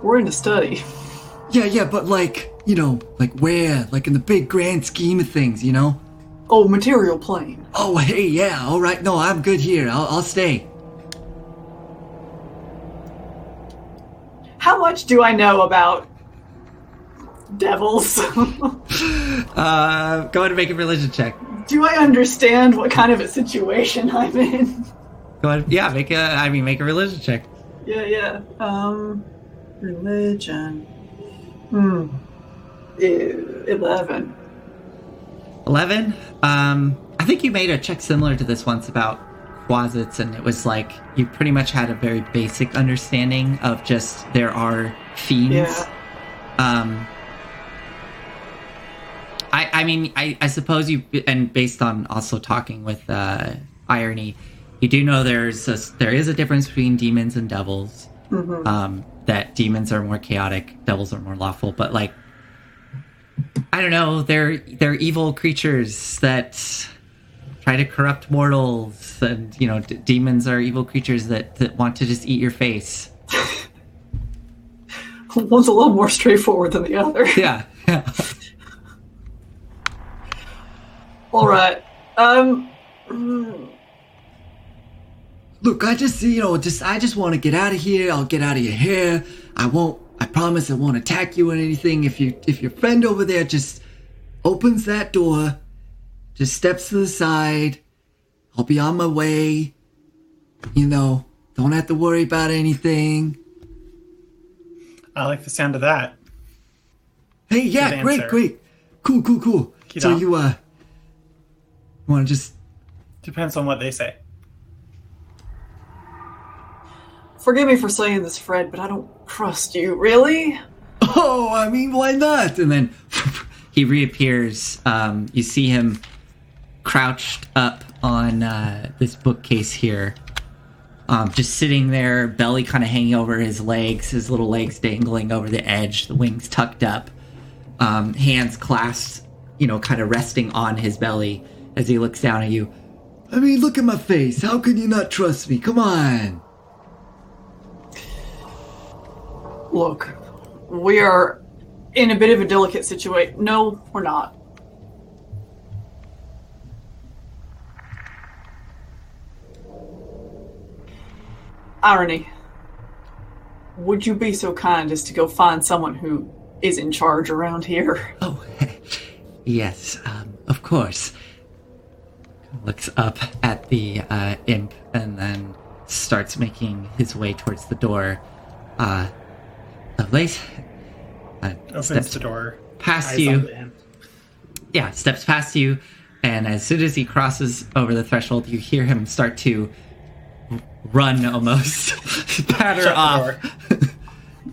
We're in the study. Yeah, yeah, but like, you know, like where? Like in the big grand scheme of things, you know? Oh, material plane. Oh, hey, yeah, all right. No, I'm good here. I'll, I'll stay. How much do I know about devils? *laughs* Uh, go ahead and make a religion check. do I understand what kind of a situation I'm in? Go ahead. Yeah, make a. I mean, make a religion check. Yeah, yeah. Um, religion. Hmm. E- Eleven. 11 um i think you made a check similar to this once about quasits and it was like you pretty much had a very basic understanding of just there are fiends Yeah. um i i mean i i suppose you and based on also talking with uh irony you do know there's a, there is a difference between demons and devils Mhm. um that demons are more chaotic devils are more lawful but like I don't know. They're they're evil creatures that try to corrupt mortals, and you know, d- demons are evil creatures that, that want to just eat your face. *laughs* One's a little more straightforward than the other. *laughs* Yeah, yeah. *laughs* All right. Um. mm, Look, I just, you know, just, I just want to get out of here. I'll get out of your hair. I won't, I promise I won't attack you or anything. If you, if your friend over there just opens that door, just steps to the side, I'll be on my way. You know, don't have to worry about anything. I like the sound of that. Hey, yeah, great, great. Cool, cool, cool. Keep so on. you, uh, want to just, Depends on what they say. Forgive me for saying this, Fred, but I don't trust you. Really? oh, I mean, why not? and then *laughs* he reappears. Um, you see him crouched up on uh, this bookcase here, um, just sitting there, belly kind of hanging over his legs, his little legs dangling over the edge, the wings tucked up, um, hands clasped, you know, kind of resting on his belly as he looks down at you. I mean, look at my face. How can you not trust me? Come on. Look, we are in a bit of a delicate situation. No, we're not. Irony. Would you be so kind as to go find someone who is in charge around here? *laughs* Oh, *laughs* yes, um, of course. Looks up at the uh, imp and then starts making his way towards the door. Uh, Lovelace uh, Opens steps the door. past you. on the imp. Yeah, steps past you, and as soon as he crosses over the threshold, you hear him start to run almost, *laughs* patter Shut off. door. *laughs*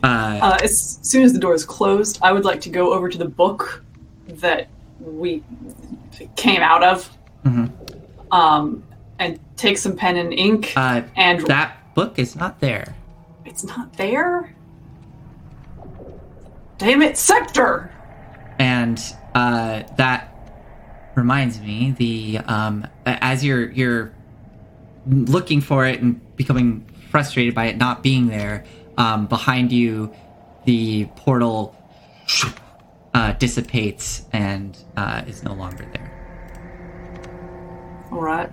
Uh, as soon as the door is closed, I would like to go over to the book that we came out of, um, and take some pen and ink. Uh, and that book is not there. it's not there. Damn it, Scepter! and uh, that reminds me the um, as you're you're looking for it and becoming frustrated by it not being there um, behind you, the portal uh, dissipates and uh, is no longer there. All right.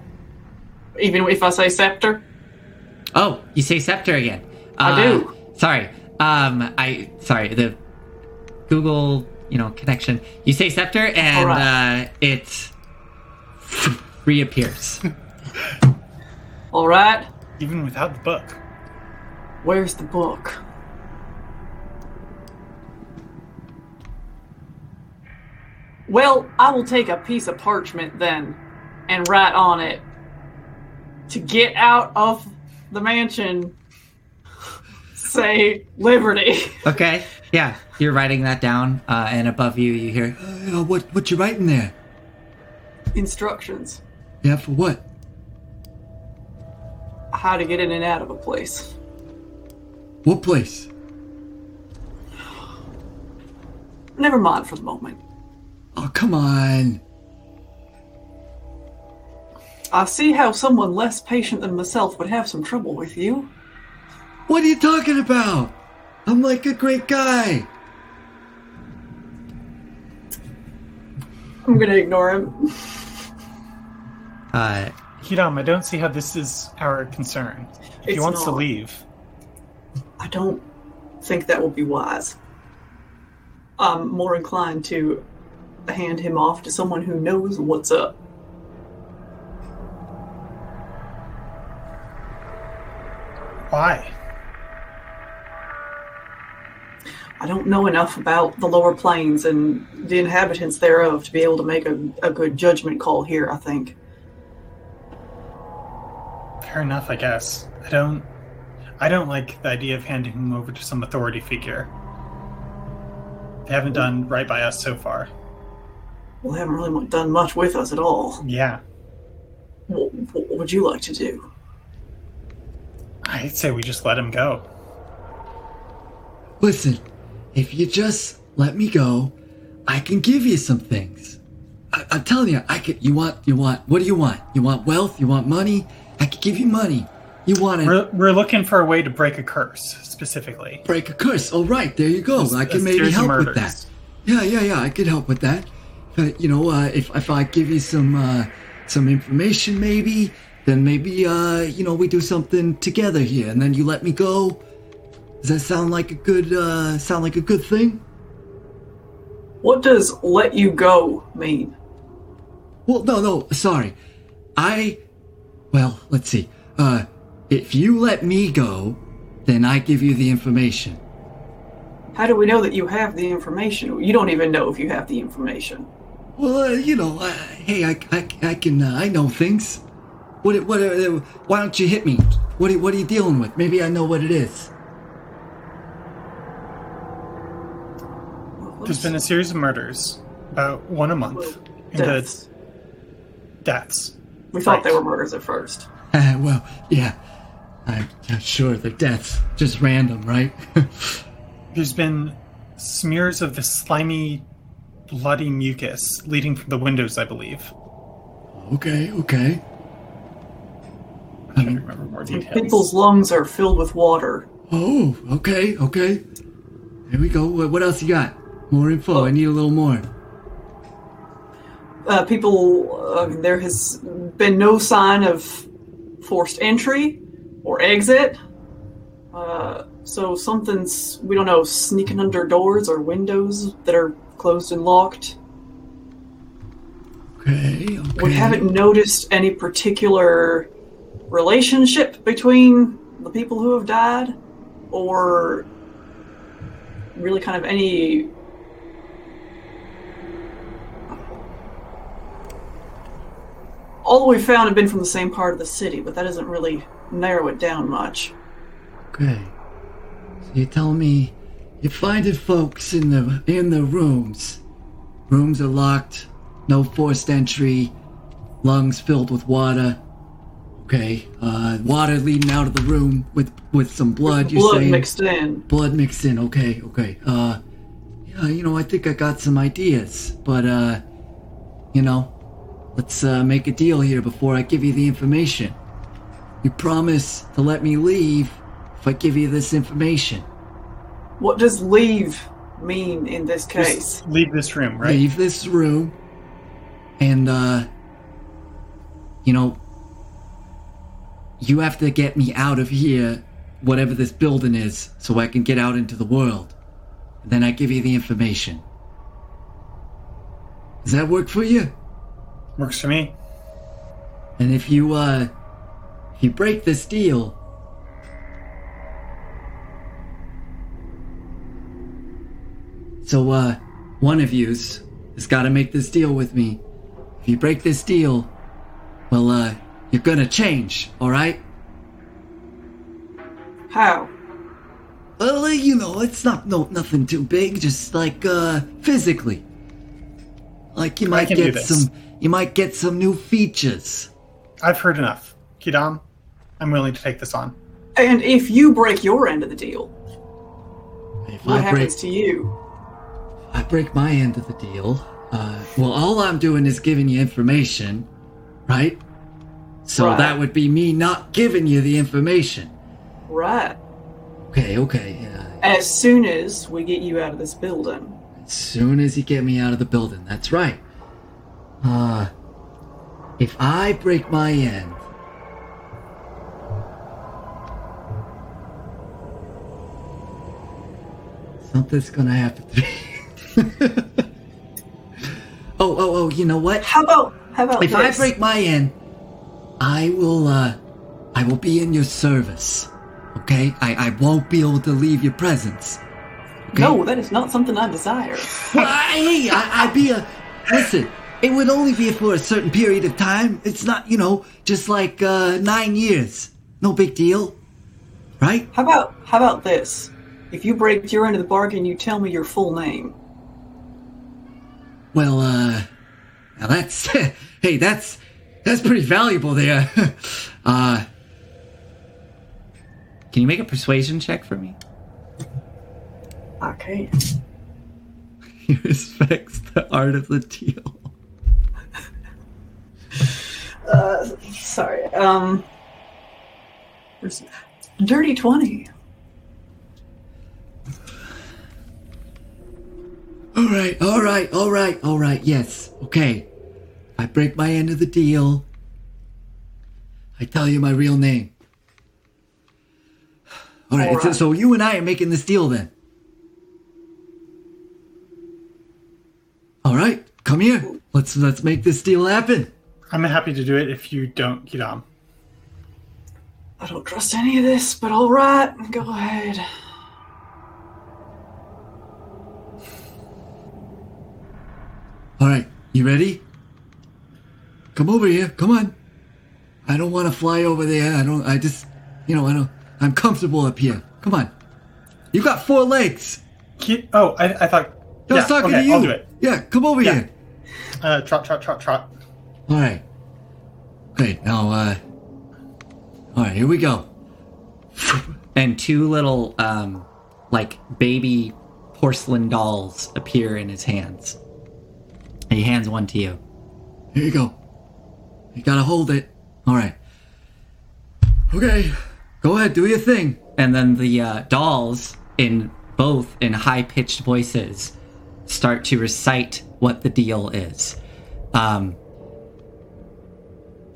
Even if I say scepter, Oh, you say scepter again. I Uh, do. Sorry. Um, I sorry the Google you know connection. You say scepter and Alright. uh, it reappears. *laughs* all right. Even without the book. Where's the book? Well, I will take a piece of parchment then and write on it to get out of the mansion. *laughs* Say liberty. Okay. Yeah, you're writing that down, uh, and above you, you hear. Uh, what what you writing there? Instructions. Yeah, for what? How to get in and out of a place. What place? Never mind for the moment. Oh, come on. I see how someone less patient than myself would have some trouble with you. What are you talking about? I'm like a great guy. I'm gonna ignore him. Uh, Hidam, I don't see how this is our concern. If he It's wants to leave, I don't think that will be wise. I'm more inclined to hand him off to someone who knows what's up. why? I don't know enough about the lower planes and the inhabitants thereof to be able to make a, a good judgment call here, I think. Fair enough, I guess. I don't. I don't like the idea of handing him over to some authority figure. They haven't done right by us so far. Well, they haven't really done much with us at all. Yeah, What, what would you like to do? I'd say we just let him go. Listen, if you just let me go, I can give you some things. I, I'm telling you, I could. You want? You want? What do you want? You want wealth? You want money? I could give you money. You want it? We're, we're looking for a way to break a curse, specifically. break a curse? All right, there you go. I can maybe help with that. Yeah, yeah, yeah. I could help with that. Uh, you know, uh, if if I give you some uh, some information, maybe then maybe uh, you know we do something together here, and then you let me go. Does that sound like a good uh, sound like a good thing? What does let you go mean? Well, no, no, sorry. I, well, let's see. Uh, if you let me go, then I give you the information. How do we know that you have the information? You don't even know if you have the information. Well, uh, you know, uh, hey, I, I, I can, uh, I know things. What, what, uh, why don't you hit me? What, are- what are you dealing with? Maybe I know what it is. There's been a series of murders, about one a month. And Deaths. deaths. We thought they were murders at first. Uh, well, yeah. I'm I'm sure the death's just random, right? *laughs* There's been smears of the slimy, bloody mucus leading from the windows, I believe. okay, okay. I don't remember more details. People's lungs are filled with water. Oh, okay, okay. Here we go. What what else you got? More info. I need a little more. Uh, people, uh, there has been no sign of forced entry or exit. Uh, so something's, we don't know, sneaking under doors or windows that are closed and locked. Okay, okay. We haven't noticed any particular relationship between the people who have died or really kind of any all that we've found have been from the same part of the city but that doesn't really narrow it down much Okay. So you tell me you're finding folks in the in the rooms. Rooms are locked, no forced entry, lungs filled with water. Okay. Uh water leading out of the room with with some blood, you're blood saying mixed in blood mixed in. Okay, okay. Uh yeah, you know, I think I got some ideas, but uh you know, let's uh make a deal here before I give you the information. You promise to let me leave if I give you this information? What does leave mean in this case? Just leave this room, right? Leave this room, and uh, you know, you have to get me out of here, whatever this building is, so I can get out into the world. And then I give you the information. Does that work for you? Works for me. And if you uh if you break this deal, so uh one of you's has got to make this deal with me. If you break this deal, well uh you're gonna change, all right? How? Well, uh, you know, it's not no nothing too big, just like uh physically. Like you might get some you might get some new features. I've heard enough. Kidam, I'm willing to take this on. And if you break your end of the deal, If what I break happens to you? I break my end of the deal. Uh, well, all I'm doing is giving you information, right? So Right. that would be me not giving you the information. Right. Okay, okay. Uh, As soon as we get you out of this building. as soon as you get me out of the building, that's right. Uh, if I break my end, something's gonna happen to me. *laughs* oh, oh, oh! You know what? How about how about If this? I break my end, I will uh I will be in your service. Okay? I, I won't be able to leave your presence. Okay? No, that is not something I desire. Well, I, hey, I, I'd be a listen, it would only be for a certain period of time. It's not, you know, just like uh nine years. No big deal. Right? How about how about this? If you break your end of the bargain, you tell me your full name. Well, uh now that's *laughs* hey, that's that's pretty valuable there. *laughs* uh Can you make a persuasion check for me? Okay. *laughs* He respects the art of the deal. Uh, sorry. Um. Dirty twenty. All right, all right, all right, all right. Yes, okay. I break my end of the deal. I tell you my real name. All right, All so- so you and I are making this deal then. All right, come here. Let's let's make this deal happen. I'm happy to do it if you don't, Kidam. I don't trust any of this, but all right, go ahead. All right, you ready? Come over here. Come on. I don't want to fly over there. I don't. I just, you know, I don't. I'm comfortable up here. Come on. You got four legs. Ki- oh, I, I thought. I was yeah, talking okay, to you. I'll do it. Yeah, come over Yeah. here. Uh, trot, trot, trot, trot. All right. Okay, now, uh, all right, here we go. And two little, um, like baby porcelain dolls appear in his hands. And he hands one to you. Here you go. You gotta hold it. All right. Okay, go ahead, do your thing. And then the uh, dolls, in both in high pitched voices, start to recite what the deal is. Um,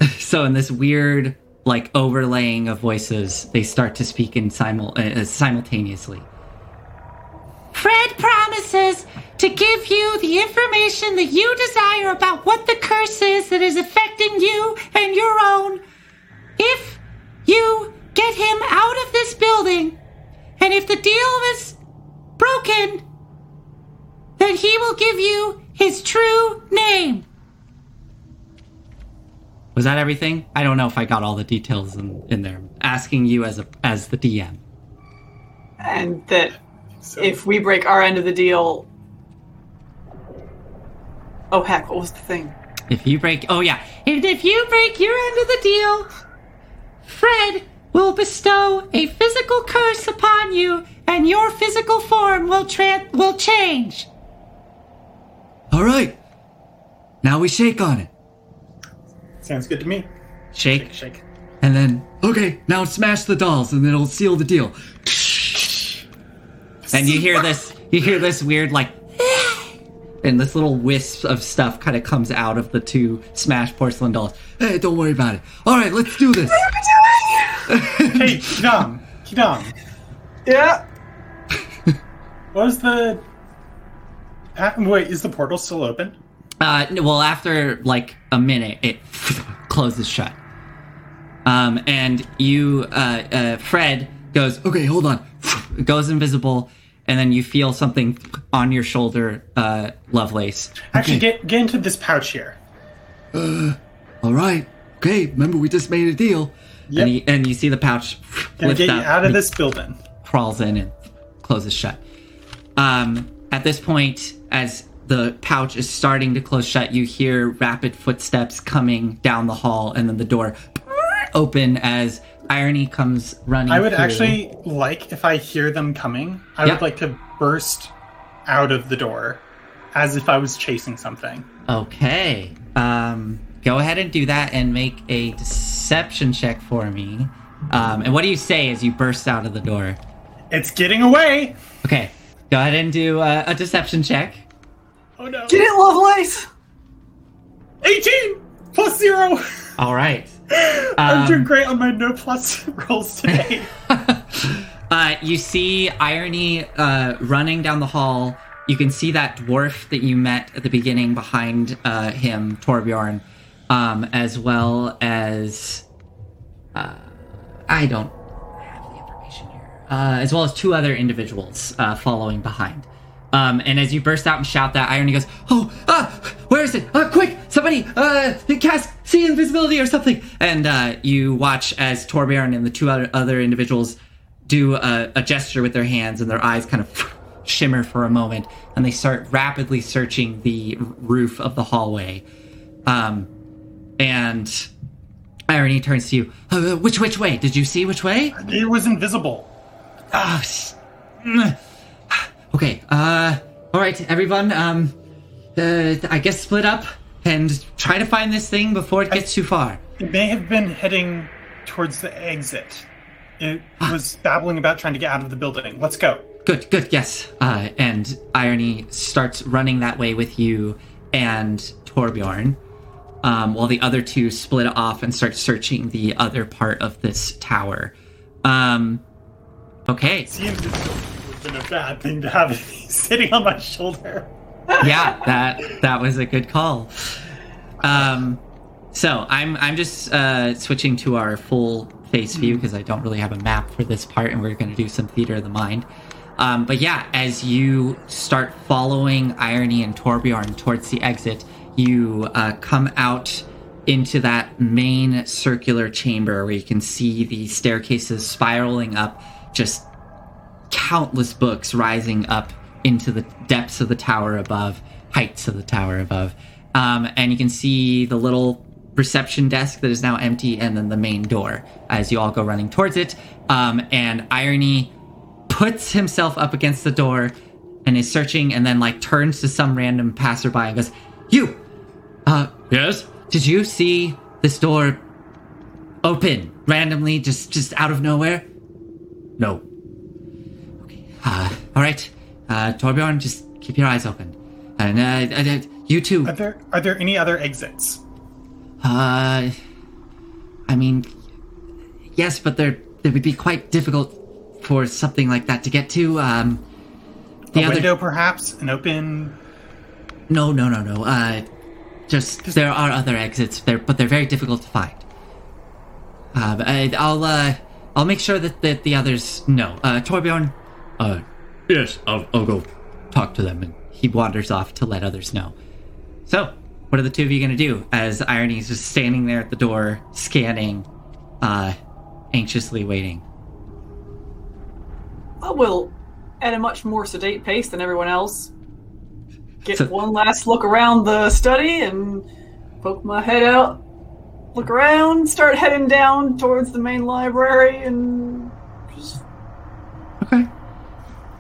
*laughs* so, in this weird, like overlaying of voices, they start to speak in simul- uh, simultaneously. Fred promises to give you the information that you desire about what the curse is that is affecting you and your own. If you get him out of this building, and if the deal is broken, then he will give you his true name. Was that everything? I don't know if I got all the details in, in there. Asking you as a as the DM. And that if we break our end of the deal. Oh heck, what was the thing? If you break, oh yeah, and if you break your end of the deal, Fred will bestow a physical curse upon you, and your physical form will tran will change. All right. Now we shake on it. Sounds good to me. Shake. Shake. and then okay, now smash the dolls, and it'll seal the deal. and you hear this you hear this weird like *laughs* and this little wisp of stuff kind of comes out of the two smashed porcelain dolls Hey, don't worry about it. All right, let's do this. *laughs* Hey, Kidam, Kidam, Yeah. what was the? Wait, is the portal still open? Uh well after like a minute it *laughs* closes shut um and you uh, uh fred goes Okay, hold on. *laughs* goes invisible and then you feel something on your shoulder uh lovelace Actually, Okay. get get into this pouch here. All right. Okay, remember we just made a deal. Yep. and, you, and you see the pouch Gonna get you out of this building. crawls in and closes shut um at this point as the pouch is starting to close shut you hear rapid footsteps coming down the hall and then the door open as irony comes running I would through. actually like if I hear them coming. I would like to burst out of the door, as if I was chasing something. Okay. Um, go ahead and do that and make a deception check for me. Um, and what do you say as you burst out of the door? It's getting away. Okay. Go ahead and do uh, a deception check. Oh no! Get it, Lovelace! 18 plus zero. All right. *laughs* I'm Um, doing great on my no plus *laughs* rolls today. *laughs* Uh, you see Irony uh, running down the hall. You can see that dwarf that you met at the beginning behind uh, him, Torbjorn, um, as well as uh, I don't have the information here, uh, as well as two other individuals uh, following behind. Um, and as you burst out and shout that, Irony goes, "Oh, ah, where is it? Uh, quick, somebody, uh, cast see invisibility or something!" And uh, you watch as Torbjorn and the two other, other individuals do a, a gesture with their hands, and their eyes kind of *laughs* shimmer for a moment, and they start rapidly searching the roof of the hallway. Um, and Irony turns to you. Uh, which which way? Did you see which way? it was invisible. Ah, mm. Okay. Uh, all right, everyone. Um, uh, I guess split up and try to find this thing before it gets too far. It may have been heading towards the exit. It Ah. was babbling about trying to get out of the building. Let's go. Good, good, yes. Uh, and Irony starts running that way with you and Torbjorn, um, while the other two split off and start searching the other part of this tower. Um, okay. See, invisible would have been a bad thing to have *laughs* sitting on my shoulder. yeah, that that was a good call. Um, so I'm I'm just uh, switching to our full face view because I don't really have a map for this part, and we're going to do some theater of the mind. Um, but yeah, as you start following Irony and Torbjorn towards the exit, you uh, come out into that main circular chamber where you can see the staircases spiraling up, just countless books rising up into the depths of the tower above, heights of the tower above. Um, and you can see the little reception desk that is now empty, and then the main door as you all go running towards it. Um, and Irony puts himself up against the door and is searching, and then like turns to some random passerby and goes, "You, uh, yes, did you see this door open randomly, just just out of nowhere?" No. Uh, all right, uh, Torbjorn, just keep your eyes open, and uh, uh, uh, you too. Are there are there any other exits? Uh, I mean, yes, but they're they would be quite difficult for something like that to get to. Um, the a other window, perhaps, an open. no, no, no, no. Uh, just there are other exits there, but they're very difficult to find. Uh, I, I'll uh, I'll make sure that, that the others know. Uh, Torbjorn, uh, yes, I'll I'll go talk to them, and he wanders off to let others know. So, what are the two of you gonna do? As Irony is just standing there at the door, scanning, uh, anxiously waiting. I will, at a much more sedate pace than everyone else, get So- one last look around the study and poke my head out, look around, start heading down towards the main library, and.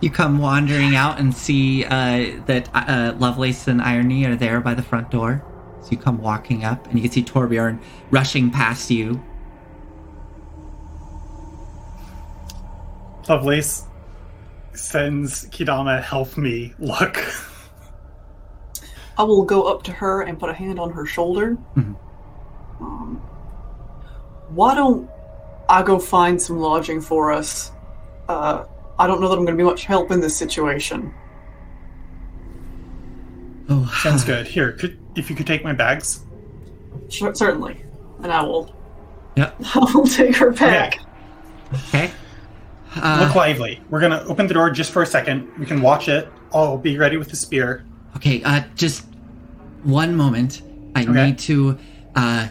You come wandering out and see uh, that uh, Lovelace and Irony are there by the front door. So you come walking up, and you can see Torbjorn rushing past you. Lovelace sends Kidama help me look. I will go up to her and put a hand on her shoulder. Mm-hmm. Um, why don't I go find some lodging for us? Uh, I don't know that I'm going to be much help in this situation. Oh, Sounds *sighs* good. Here, could, if you could take my bags. Sure, certainly, and I will. Yeah. *laughs* I will take her back. Okay. Uh, Look lively. We're gonna open the door just for a second. We can watch it. I'll be ready with the spear. Okay, uh, just one moment. I Okay. need to, uh,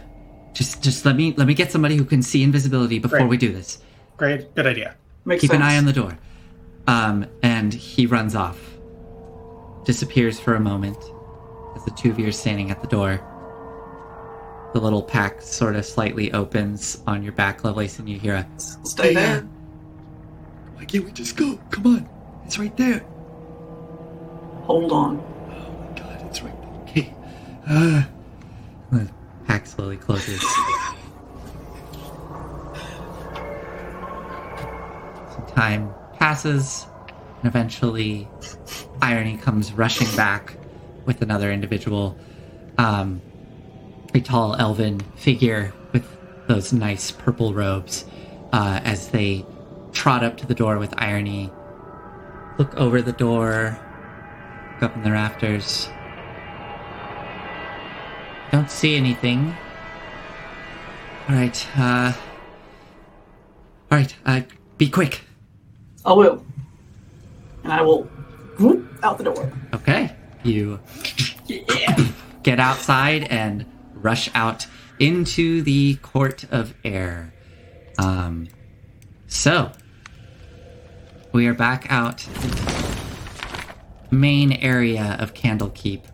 just just let me let me get somebody who can see invisibility before Great. we do this. Great, good idea. Makes Keep sense. an eye on the door. Um, and he runs off, disappears for a moment as the two of you are standing at the door. The little pack sort of slightly opens on your back, Lovelace, and you hear a Stay there. Why can't we just go? Come on. It's right there. Hold on. Oh my god, it's right there. Okay. Uh, the pack slowly closes. Some *laughs* time passes, and eventually, Irony comes rushing back with another individual. Um, a tall elven figure with those nice purple robes uh, as they trot up to the door with Irony. Look over the door, look up in the rafters. Don't see anything. Alright, uh. Alright, uh, be quick. I will. And I will whoop out the door. Okay. You get outside and rush out into the court of air. Um, so, we are back out main area of Candlekeep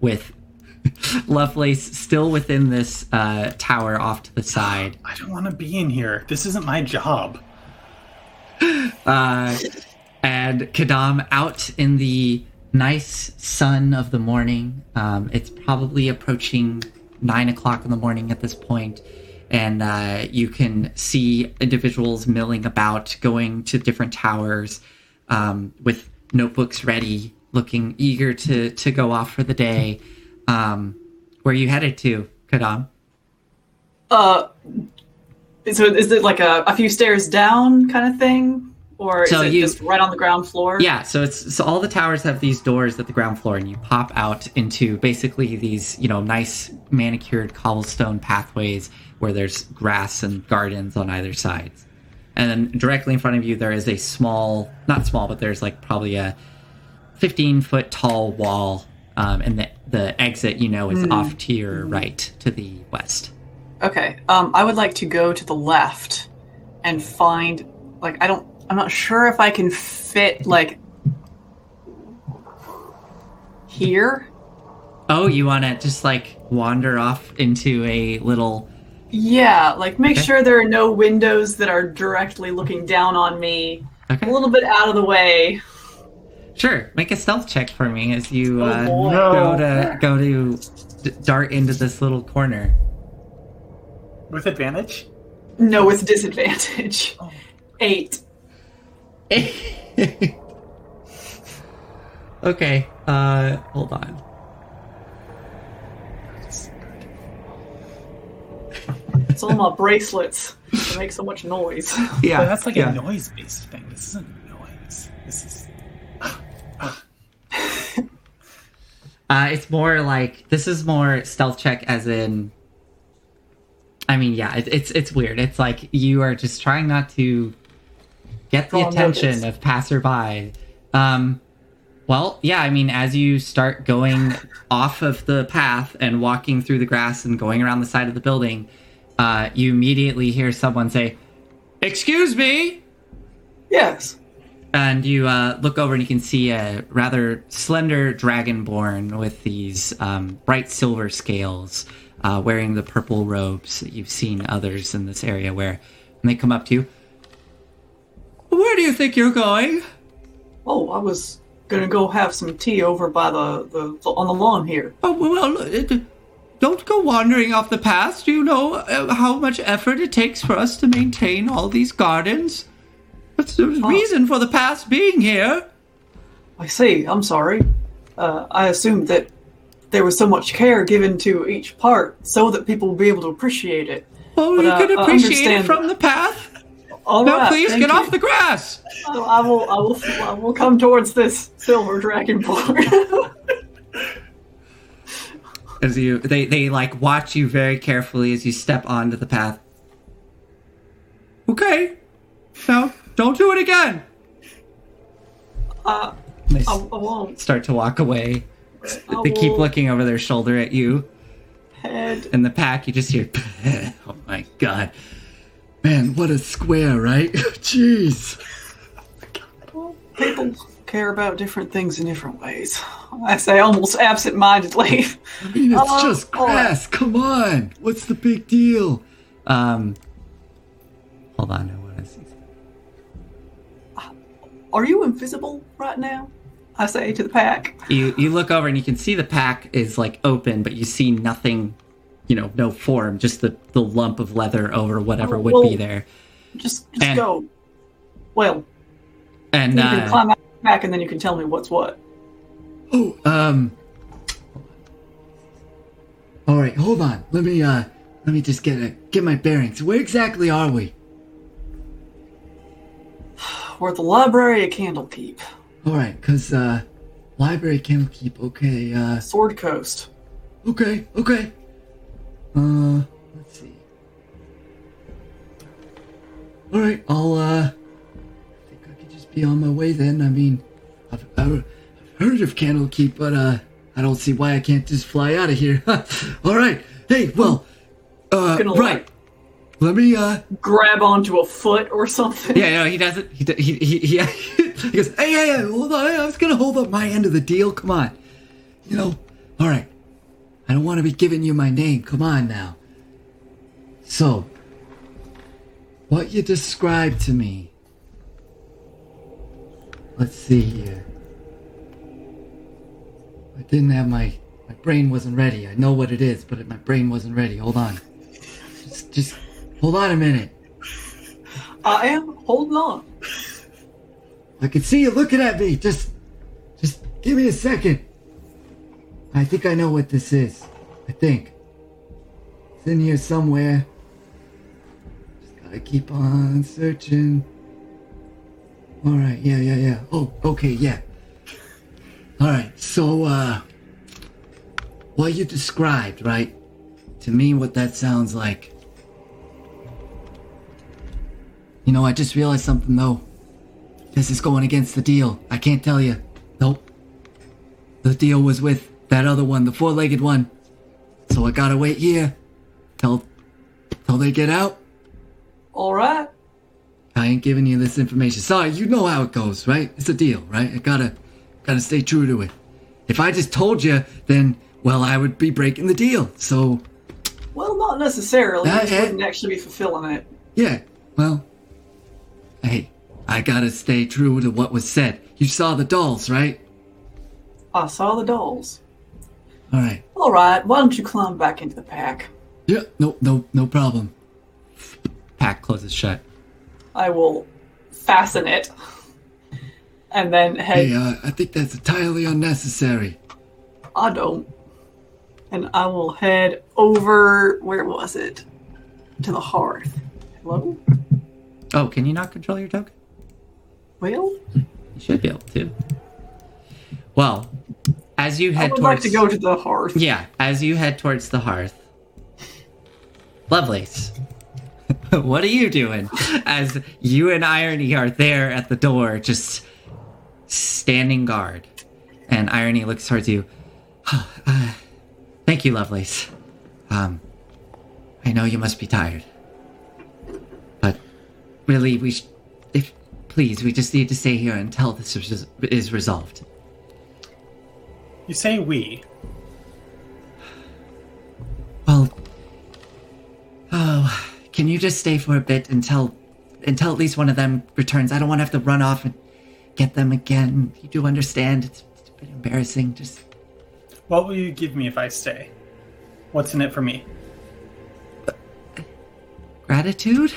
with *laughs* Lovelace still within this uh, tower off to the side. I don't want to be in here. This isn't my job. Uh, and Kadam out in the nice sun of the morning. Um, it's probably approaching nine o'clock in the morning at this point, and uh, you can see individuals milling about, going to different towers um, with notebooks ready, looking eager to to go off for the day. Um, where are you headed to, Kadam? Uh, so is it like a, a few stairs down kind of thing? Or is it you- just right on the ground floor? Yeah, so it's so all the towers have these doors at the ground floor, and you pop out into basically these you know nice manicured cobblestone pathways where there's grass and gardens on either side, and then directly in front of you there is a small, not small, but there's like probably a 15 foot tall wall, um, and the the exit you know is off to your right to the west. Okay. Um, I would like to go to the left and find like I don't I'm not sure if I can fit like here. Oh, you want to just like wander off into a little Yeah, like make Okay. sure there are no windows that are directly looking down on me. okay. A little bit out of the way. Sure, make a stealth check for me as you Oh, uh, go to go to d- dart into this little corner. With advantage? No, with disadvantage. Oh. Eight. *laughs* okay, uh, hold on. It's all my bracelets. They make so much noise. *laughs* Yeah, But that's like yeah. a noise based thing. This isn't noise. This is. *laughs* Uh, it's more like this is more stealth check, as in. I mean, yeah, it, it's it's weird. It's like you are just trying not to get the Draw attention notice. of passerby. Um, well, yeah, I mean, as you start going *laughs* off of the path and walking through the grass and going around the side of the building, uh, you immediately hear someone say, "Excuse me." yes. and you uh, look over and you can see a rather slender dragonborn with these um, bright silver scales, uh, wearing the purple robes that you've seen others in this area wear. And they come up to you. Where do you think you're going? Oh, I was gonna go have some tea over by the, the, on the lawn here. Oh, well, it, don't go wandering off the path. Do you know uh, how much effort it takes for us to maintain all these gardens? That's the reason for the path being here. I see. I'm sorry. Uh, I assumed that there was so much care given to each part so that people will be able to appreciate it. Well, But, you uh, can appreciate it from the path. All No, right, please get you. off the grass. I I will. I will. I will come towards this silver dragonborn. *laughs* As you, they, they like watch you very carefully as you step onto the path. Okay, no, don't do it again. uh, And They I, s- I won't. start to walk away. They keep looking over their shoulder at you. Head. In the pack, you just hear, *laughs* "Oh my god!" Man, what a square, right? *laughs* Jeez. People care about different things in different ways. I say almost absent-mindedly. I mean, it's Uh, just grass. Come on. What's the big deal? Um, hold on, I want to see. Are you invisible right now? I say to the pack. You you look over and you can see the pack is like open, but you see nothing. You know, no form, just the the lump of leather over whatever Oh, would be there. Just, just And- go. Well, And you can uh, climb out the pack, and then you can tell me what's what. Oh, um. All right, hold on. Let me, uh, let me just get a, get my bearings. Where exactly are we? We're at the library at Candlekeep, All right, cause uh, library Candlekeep. Okay, uh, Sword Coast. okay, okay. Uh, let's see. All right, I'll uh, I think I could just be on my way then. I mean, I've, I've heard of Candlekeep, but uh, I don't see why I can't just fly out of here. *laughs* All right, hey, well, uh, right. like, Let me uh, grab onto a foot or something. yeah, no, he doesn't. He he he, he, he goes, hey, hey, hey, hold on. I was going to hold up my end of the deal. Come on. You know, all right. I don't want to be giving you my name. Come on now. So, what you described to me. Let's see here. I didn't have my. My brain wasn't ready. I know what it is, but my brain wasn't ready. Hold on. Just, just hold on a minute. I am holding on. I can see you looking at me. Just, just give me a second. I think I know what this is. I think. It's in here somewhere. Just gotta keep on searching. Alright, yeah, yeah, yeah. Oh, okay, yeah. Alright, so, uh. What you described, right? To me, what that sounds like. You know, I just realized something though. This is going against the deal. I can't tell you. Nope. The deal was with that other one, the four-legged one. So I gotta wait here till till they get out. All right. I ain't giving you this information. Sorry, you know how it goes, right? It's a deal, right? I gotta gotta stay true to it. If I just told you, then well, I would be breaking the deal. So Well, not necessarily. You Uh, just eh. wouldn't actually be fulfilling it. yeah, well, hey, I gotta stay true to what was said. You saw the dolls, right? I saw the dolls. All right. All right. Why don't you climb back into the pack? Yeah, no, no, no problem. pack closes shut. I will fasten it, and then head. Hey, uh, I think that's entirely unnecessary. I don't. And I will head over. Where was it? To the hearth. Hello. Oh, can you not control your token? Well, You should be able to. Well, as you I head would towards like to go to the hearth. Yeah, as you head towards the hearth. Lovelace. *laughs* what are you doing? *laughs* As you and Irony are there at the door, just standing guard. And Irony looks towards you. *sighs* Uh, thank you, Lovelace. Um, I know you must be tired. But really, we sh- if please, we just need to stay here until this is, is resolved. You say we. Well, oh, can you just stay for a bit until until at least one of them returns? I don't want to have to run off and get them again. You do understand? It's, it's a bit embarrassing. Just What will you give me if I stay? What's in it for me? gratitude.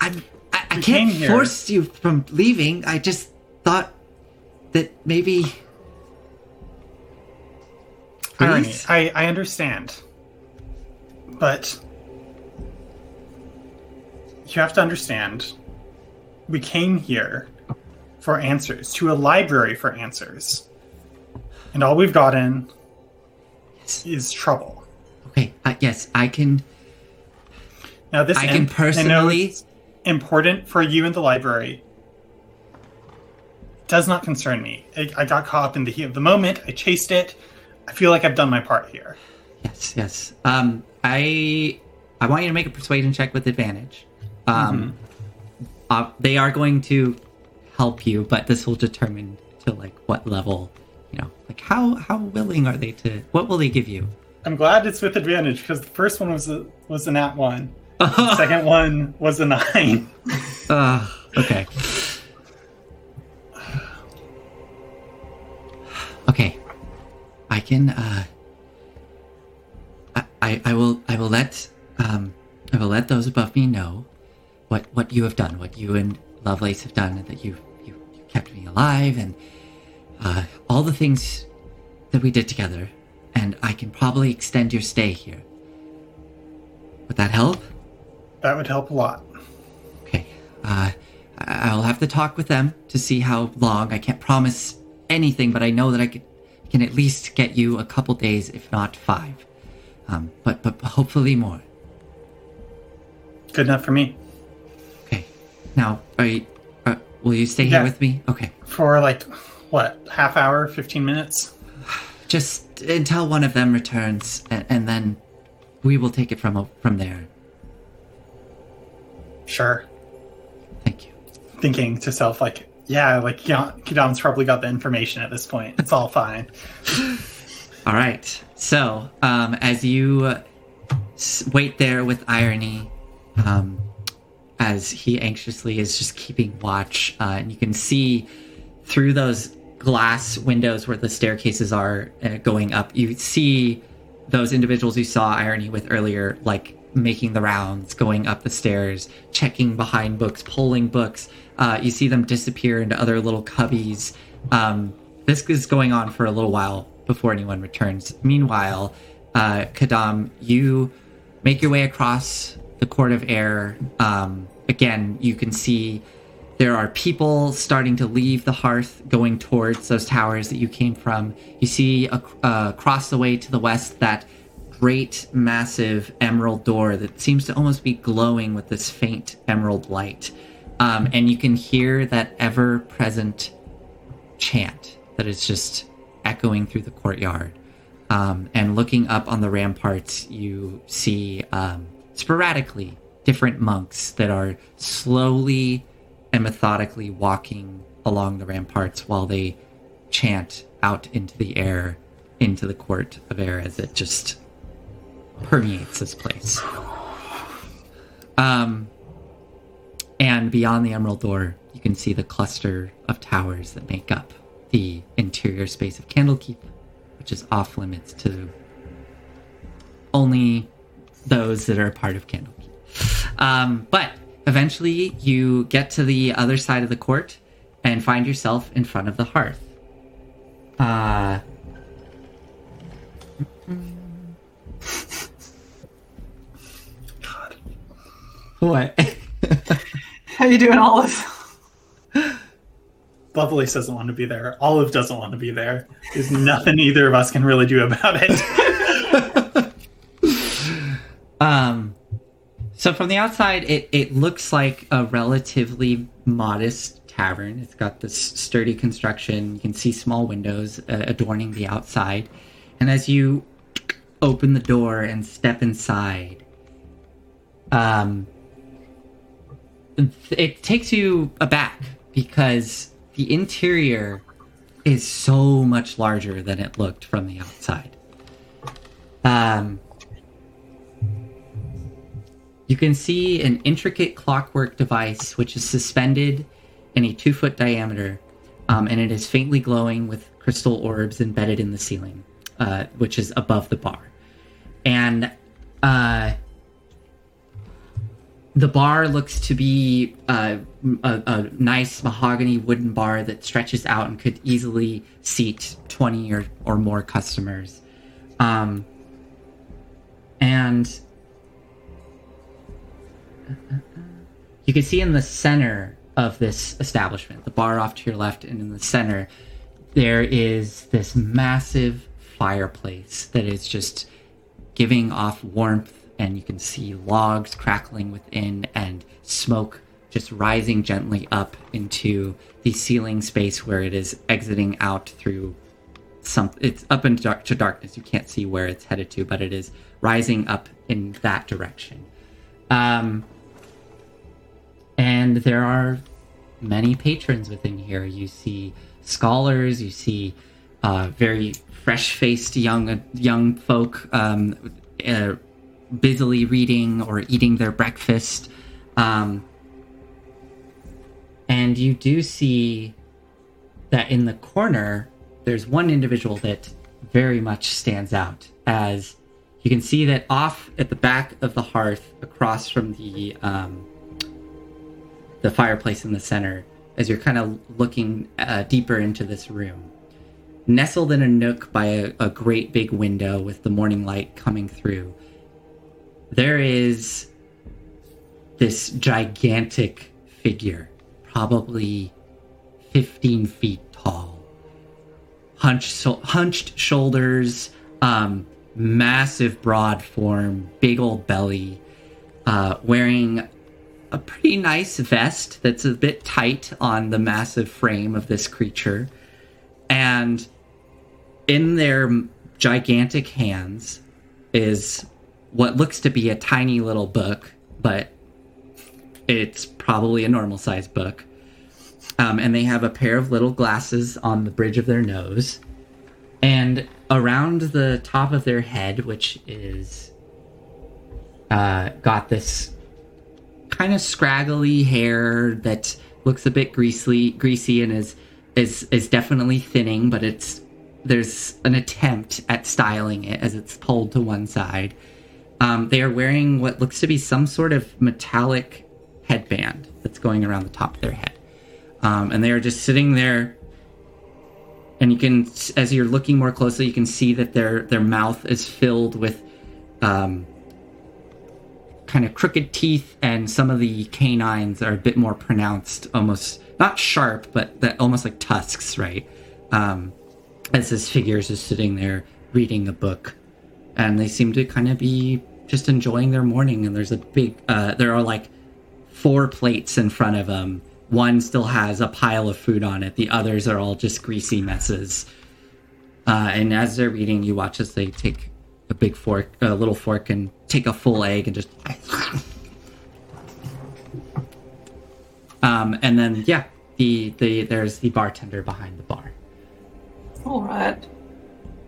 I'm. I, I can't force you from leaving. I just thought that maybe. Irony. I, I understand. But you have to understand we came here for answers, to a library for answers. And all we've gotten is trouble. Okay, uh, yes, I can. Now this I can imp- know personally- it's important for you in the library. Does not concern me. I, I got caught up in the heat of the moment. I chased it. I feel like I've done my part here. Yes, yes. Um, I I want you to make a persuasion check with advantage. Um, uh, they are going to help you, but this will determine to like what level. You know, like how how willing are they to? What will they give you? I'm glad it's with advantage because the first one was a was an nat one. The *laughs* second one was a nine. Uh, okay. Okay. I can uh I, I I will I will let um I will let those above me know what what you have done, what you and Lovelace have done, and that you you, you kept me alive and uh all the things that we did together. And I can probably extend your stay here. Would that help? That would help a lot. Okay. Uh, I- I'll have to talk with them to see how long. I can't promise anything, but I know that I could, can at least get you a couple days, if not five. Um, but but hopefully more. Good enough for me. Okay. Now, are you, uh, will you stay Yeah. here with me? Okay. For like what, half hour, fifteen minutes? Just until one of them returns, and, and then we will take it from from there. Sure. Thank you. Thinking to self like, yeah, like Kidam's probably got the information at this point. It's all fine. *laughs* All right. So, um, as you uh, wait there with irony, um, as he anxiously is just keeping watch, uh, and you can see through those glass windows where the staircases are uh, going up, you see those individuals you saw irony with earlier, like making the rounds, going up the stairs, checking behind books, pulling books. Uh, you see them disappear into other little cubbies. Um, this is going on for a little while before anyone returns. Meanwhile, uh, Kadam, you make your way across the court of air. Um, again, you can see there are people starting to leave the hearth, going towards those towers that you came from. You see ac- uh, across the way to the west that great, massive emerald door that seems to almost be glowing with this faint emerald light. Um, and you can hear that ever present chant that is just echoing through the courtyard. Um, and looking up on the ramparts, you see um, sporadically different monks that are slowly and methodically walking along the ramparts while they chant out into the air, into the court of air as it just permeates this place. Um, and beyond the Emerald Door, you can see the cluster of towers that make up the interior space of Candlekeep, which is off limits to only those that are a part of Candlekeep. Um, but eventually, you get to the other side of the court and find yourself in front of the hearth. Uh, God. What? *laughs* How you doing, Olive? Lovelace doesn't want to be there. Olive doesn't want to be there. There's nothing either of us can really do about it. *laughs* Um, so from the outside, it, it looks like a relatively modest tavern. It's got this sturdy construction. You can see small windows uh, adorning the outside. And as you open the door and step inside, um, it takes you aback because the interior is so much larger than it looked from the outside. Um, you can see an intricate clockwork device which is suspended in a two foot diameter, um, and it is faintly glowing with crystal orbs embedded in the ceiling, uh, which is above the bar. And uh, the bar looks to be uh, a, a nice mahogany wooden bar that stretches out and could easily seat 20 or, or more customers. Um, and you can see in the center of this establishment, the bar off to your left, and in the center, there is this massive fireplace that is just giving off warmth, and you can see logs crackling within and smoke just rising gently up into the ceiling space where it is exiting out through some it's up into dark, to darkness. You can't see where it's headed to but it is rising up in that direction. Um and there are many patrons within here. You see scholars you see uh, very fresh-faced young young folk um, uh, busily reading or eating their breakfast. Um, and you do see that in the corner there's one individual that very much stands out as you can see that off at the back of the hearth across from the um, the fireplace in the center as you're kind of looking uh, deeper into this room. Nestled in a nook by a, a great big window with the morning light coming through there is this gigantic figure probably 15 feet tall. Hunched so, hunched shoulders, um, massive broad form, big old belly, uh, wearing a pretty nice vest that's a bit tight on the massive frame of this creature, and in their gigantic hands is what looks to be a tiny little book, but it's probably a normal sized book um, and they have a pair of little glasses on the bridge of their nose. And around the top of their head, which is uh, got this kind of scraggly hair that looks a bit greasy, greasy, and is is is definitely thinning, but it's there's an attempt at styling it as it's pulled to one side. Um, they are wearing what looks to be some sort of metallic headband that's going around the top of their head. Um, and they are just sitting there and you can as you're looking more closely you can see that their their mouth is filled with um, kind of crooked teeth and some of the canines are a bit more pronounced almost not sharp but that almost like tusks right? Um, as this figure is just sitting there reading a book. And they seem to kind of be just enjoying their morning and there's a big uh, there are like four plates in front of them one still has a pile of food on it. The others are all just greasy messes. Uh, and as they're eating, you watch as they take a big fork, a little fork, and take a full egg and just. *laughs* um, and then yeah, the the there's the bartender behind the bar. All right.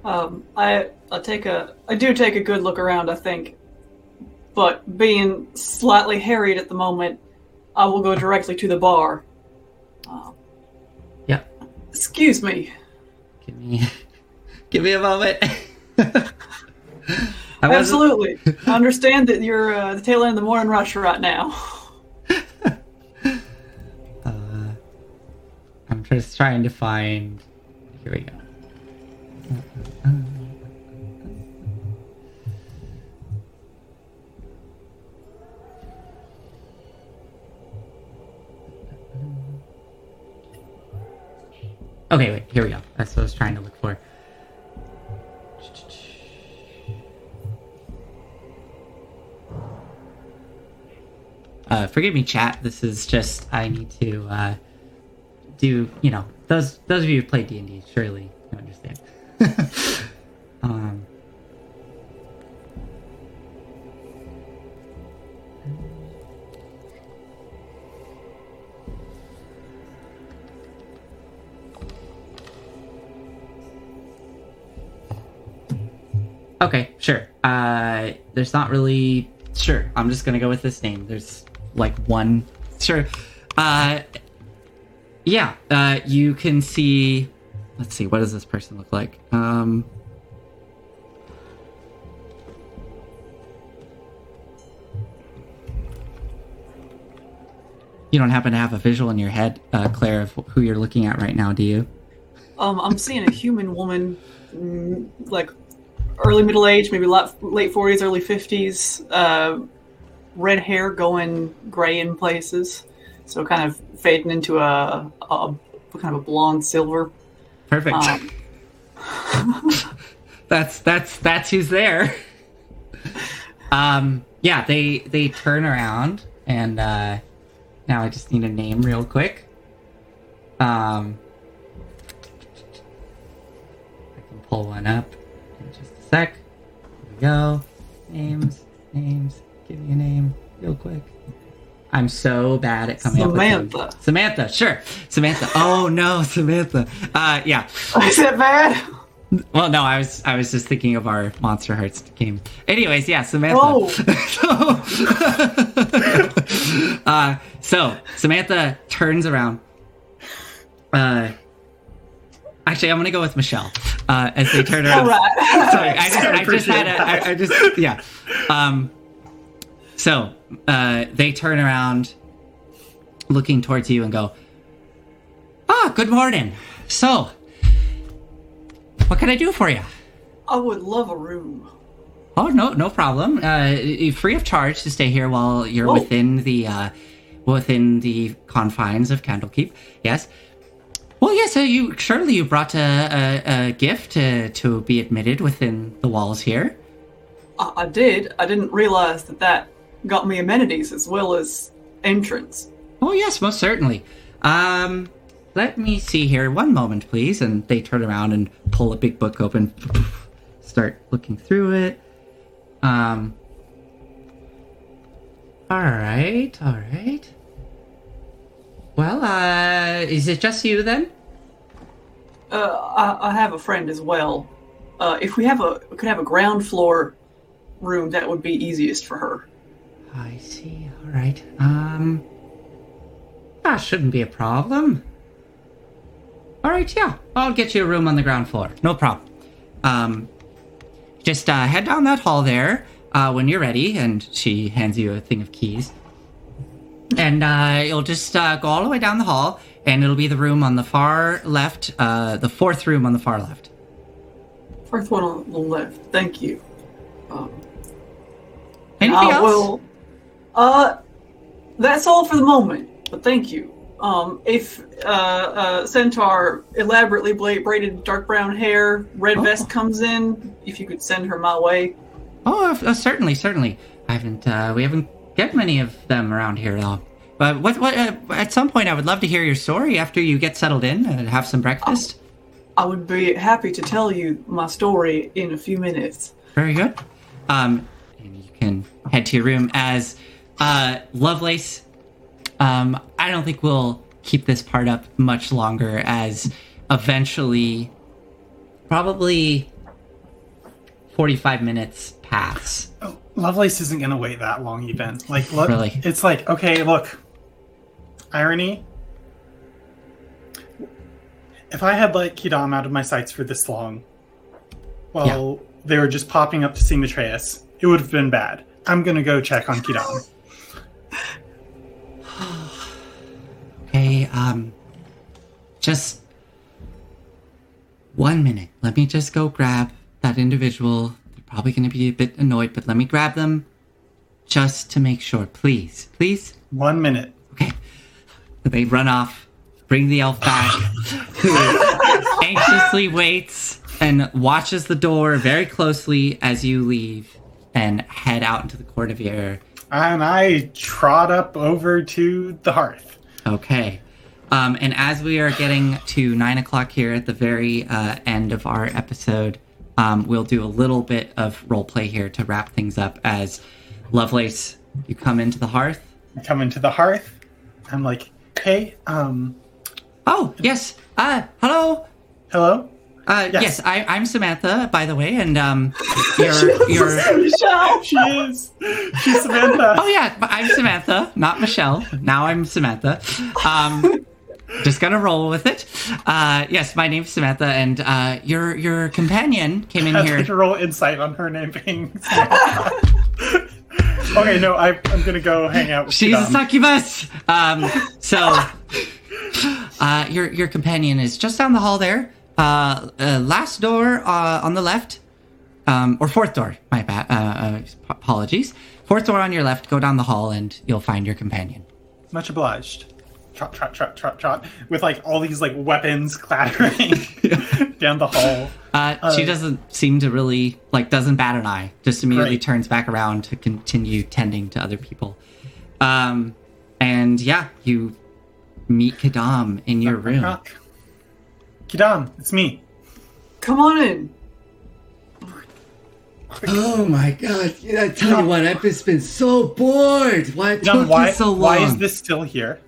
Um, I I take a I do take a good look around. I think, but being slightly harried at the moment, I will go directly to the bar. Um, yeah. Excuse me. Give me, *laughs* give me a moment. *laughs* Absolutely. *laughs* I understand that you're uh, the tail end of the morning rush right now. uh, I'm just trying to find. Here we go. Okay, wait, here we go. That's what I was trying to look for. Uh, forgive me, chat. This is just I need to uh, do. You know, those those of you who play D and D surely understand. Uh, there's not really. Sure, I'm just gonna go with this name. There's like one. Sure. Uh, yeah. Uh, you can see. Let's see. What does this person look like? Um. You don't happen to have a visual in your head, uh, Claire, of who you're looking at right now, do you? Um, I'm seeing a human woman, mm, like early middle age, maybe late late 40s, early 50s. Uh, red hair going gray in places, so kind of fading into a, a kind of a blonde silver. Perfect. Um, *laughs* that's that's that's who's there. *laughs* um, yeah, they they turn around and uh, now I just need a name real quick. Um, I can pull one up in just a sec. Here we go. Names, names. Give me a name real quick. I'm so bad at coming up with Samantha. names. Samantha, sure. Samantha. Oh no, Samantha. Uh, yeah. *laughs* Is that bad? Well, no, I was I was just thinking of our Monster Hearts game. Anyways, yeah, Samantha. Oh. so, *laughs* uh, so Samantha turns around. Uh, actually, I'm gonna go with Michelle uh, as they turn around. Right. *laughs* Sorry, I just, I just had a, I, I just, yeah. Um, so uh, they turn around, looking towards you, and go, "Ah, good morning. So, what can I do for you?" I would love a room. Oh no, no problem. Uh, free of charge to stay here while you're Whoa. within the uh, within the confines of Candlekeep. Yes. Well, yes. So you surely you brought a, a, a gift uh, to be admitted within the walls here. I, I did. I didn't realize that that got me amenities as well as entrance. Oh yes, most certainly. Um, let me see here. One moment, please. And they turn around and pull a big book open. Start looking through it. Um. All right, all right. Well, uh, is it just you then? Uh, I, I have a friend as well. Uh, if we have a could have a ground floor room, that would be easiest for her. I see. All right. Um. That shouldn't be a problem. All right. Yeah, I'll get you a room on the ground floor. No problem. Um. Just uh, head down that hall there uh, when you're ready, and she hands you a thing of keys. And uh, you'll just uh, go all the way down the hall, and it'll be the room on the far left, uh, the fourth room on the far left. Fourth one on the left. Thank you. Um, Anything I else? will- Uh, that's all for the moment. But thank you. Um, if uh, uh, Centaur elaborately braided dark brown hair, red Oh. vest comes in, if you could send her my way. Oh, uh, certainly, certainly. I haven't. Uh, we haven't get many of them around here, though. But what? What? Uh, at some point, I would love to hear your story after you get settled in and have some breakfast. I would be happy to tell you my story in a few minutes. Very good. Um, and you can head to your room as uh, Lovelace. Um, I don't think we'll keep this part up much longer, as eventually, probably forty-five minutes pass. Oh, Lovelace isn't gonna wait that long, even. Like, look, Really? it's like, okay, look, irony. If I had let Kidam out of my sights for this long, well, they were just popping up to see Matreus, it would have been bad. I'm gonna go check on Kidam. *sighs* Okay, um, just one minute. Let me just go grab that individual. Probably going to be a bit annoyed, but let me grab them just to make sure. Please, please. One minute. Okay. They run off, bring the elf back, who *laughs* anxiously waits and watches the door very closely as you leave and head out into the court of air. And I trot up over to the hearth. Okay. Um, and as we are getting to nine o'clock here at the very uh, end of our episode, um, we'll do a little bit of role play here to wrap things up. As Lovelace, you come into the hearth. I come into the hearth. I'm like, hey, um, Oh yes. Uh, hello. hello? Uh, yes, Yes. I, I'm Samantha, by the way, and um, *laughs* you're you're. Michelle! She is. She's Samantha. Oh yeah, I'm Samantha, not Michelle. Now I'm Samantha. Um, just gonna roll with it. Uh, yes, my name's Samantha, and uh, your your companion came in I'd here. like to roll insight on her name being Okay, no, I, I'm gonna go hang out with She's a succubus. Um, so, uh, your your companion is just down the hall there. Uh, uh last door uh, on the left, um, or fourth door. My bad. Uh, uh, apologies. Fourth door on your left. Go down the hall, and you'll find your companion. Much obliged. Trot, trot, trot, trot, trot. With like all these like weapons clattering *laughs* down the hall. Uh, she Uh, doesn't seem to really like doesn't bat an eye. Just immediately Great. turns back around to continue tending to other people. Um, and yeah, you meet Kadam in your room. Rock. Kidam, it's me. Come on in. Oh my god! I tell you what, I've just been so bored. Why it took why, you so long? why is this still here?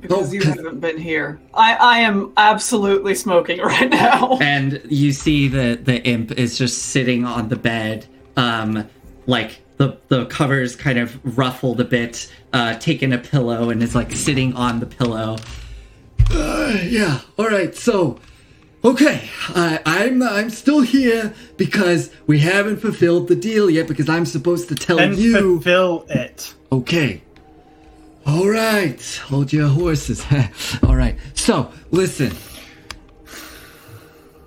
Because Oh, you 'cause- haven't been here. I, I am absolutely smoking *laughs* right now. and you see the the imp is just sitting on the bed um like the the covers kind of ruffled a bit uh taking a pillow and is like sitting on the pillow Uh, yeah. All right. So, okay, I I'm I'm still here because we haven't fulfilled the deal yet. Because I'm supposed to tell Then you. fulfill it. Okay. All right. Hold your horses. *laughs* All right. So, listen.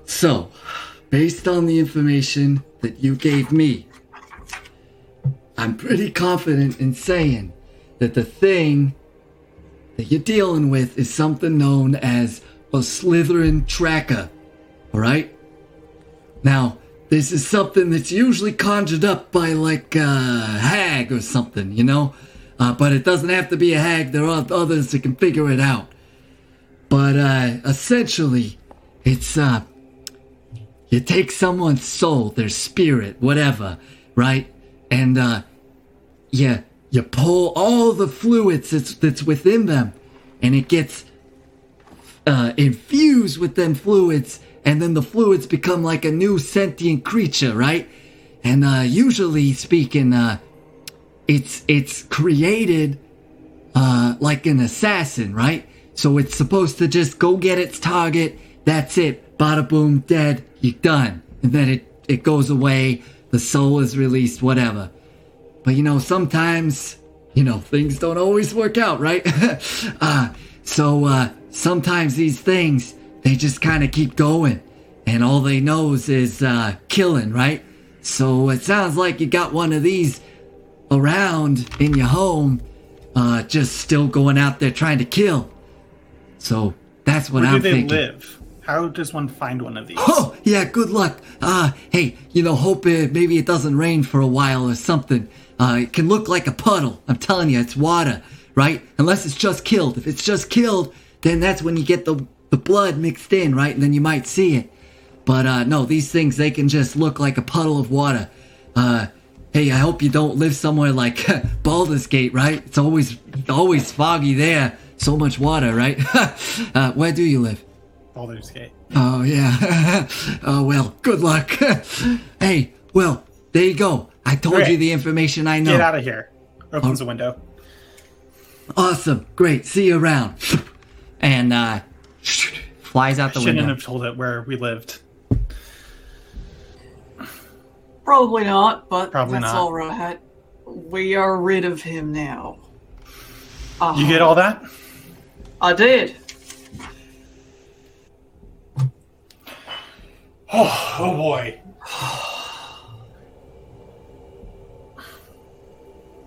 So, based on the information that you gave me, I'm pretty confident in saying that the thing that you're dealing with is something known as a slithering tracker. All right? Now, this is something that's usually conjured up by like a hag or something, you know? Uh, but it doesn't have to be a hag. There are others that can figure it out. But uh, essentially, it's uh, you take someone's soul, their spirit, whatever, right? And uh, you you pull all the fluids that's that's within them, and it gets uh, infused with them fluids, and then the fluids become like a new sentient creature, right? And uh, usually speaking, uh, it's it's created uh, like an assassin, right? So it's supposed to just go get its target. That's it. Bada boom, dead. You're done. And then it it goes away. The soul is released. Whatever. But you know, sometimes you know things don't always work out, right? *laughs* uh, so uh, sometimes these things they just kind of keep going, and all they knows is uh, killing, right? So it sounds like you got one of these around in your home, uh, just still going out there trying to kill. So that's what Where do I'm they thinking. live? How does one find one of these? Oh, yeah, good luck. Uh, hey, you know, hope it, maybe it doesn't rain for a while or something. Uh, it can look like a puddle. I'm telling you, it's water, right? Unless it's just killed. If it's just killed, then that's when you get the, the blood mixed in, right? And then you might see it. But, uh, no, these things, they can just look like a puddle of water. Uh, hey, I hope you don't live somewhere like *laughs* Baldur's Gate, right? It's always, always foggy there. So much water, right? *laughs* uh, where do you live? Baldur's Gate. Oh yeah. *laughs* oh well. Good luck. hey, well, there you go. I told Okay. you the information I know. Get out of here. Opens the window. Awesome. Great. See you around. and uh flies out the window. Shouldn't window have told it where we lived. Probably not, but Probably that's not. all right. We are rid of him now. Uh, You get all that? I did. *sighs* Oh, oh boy.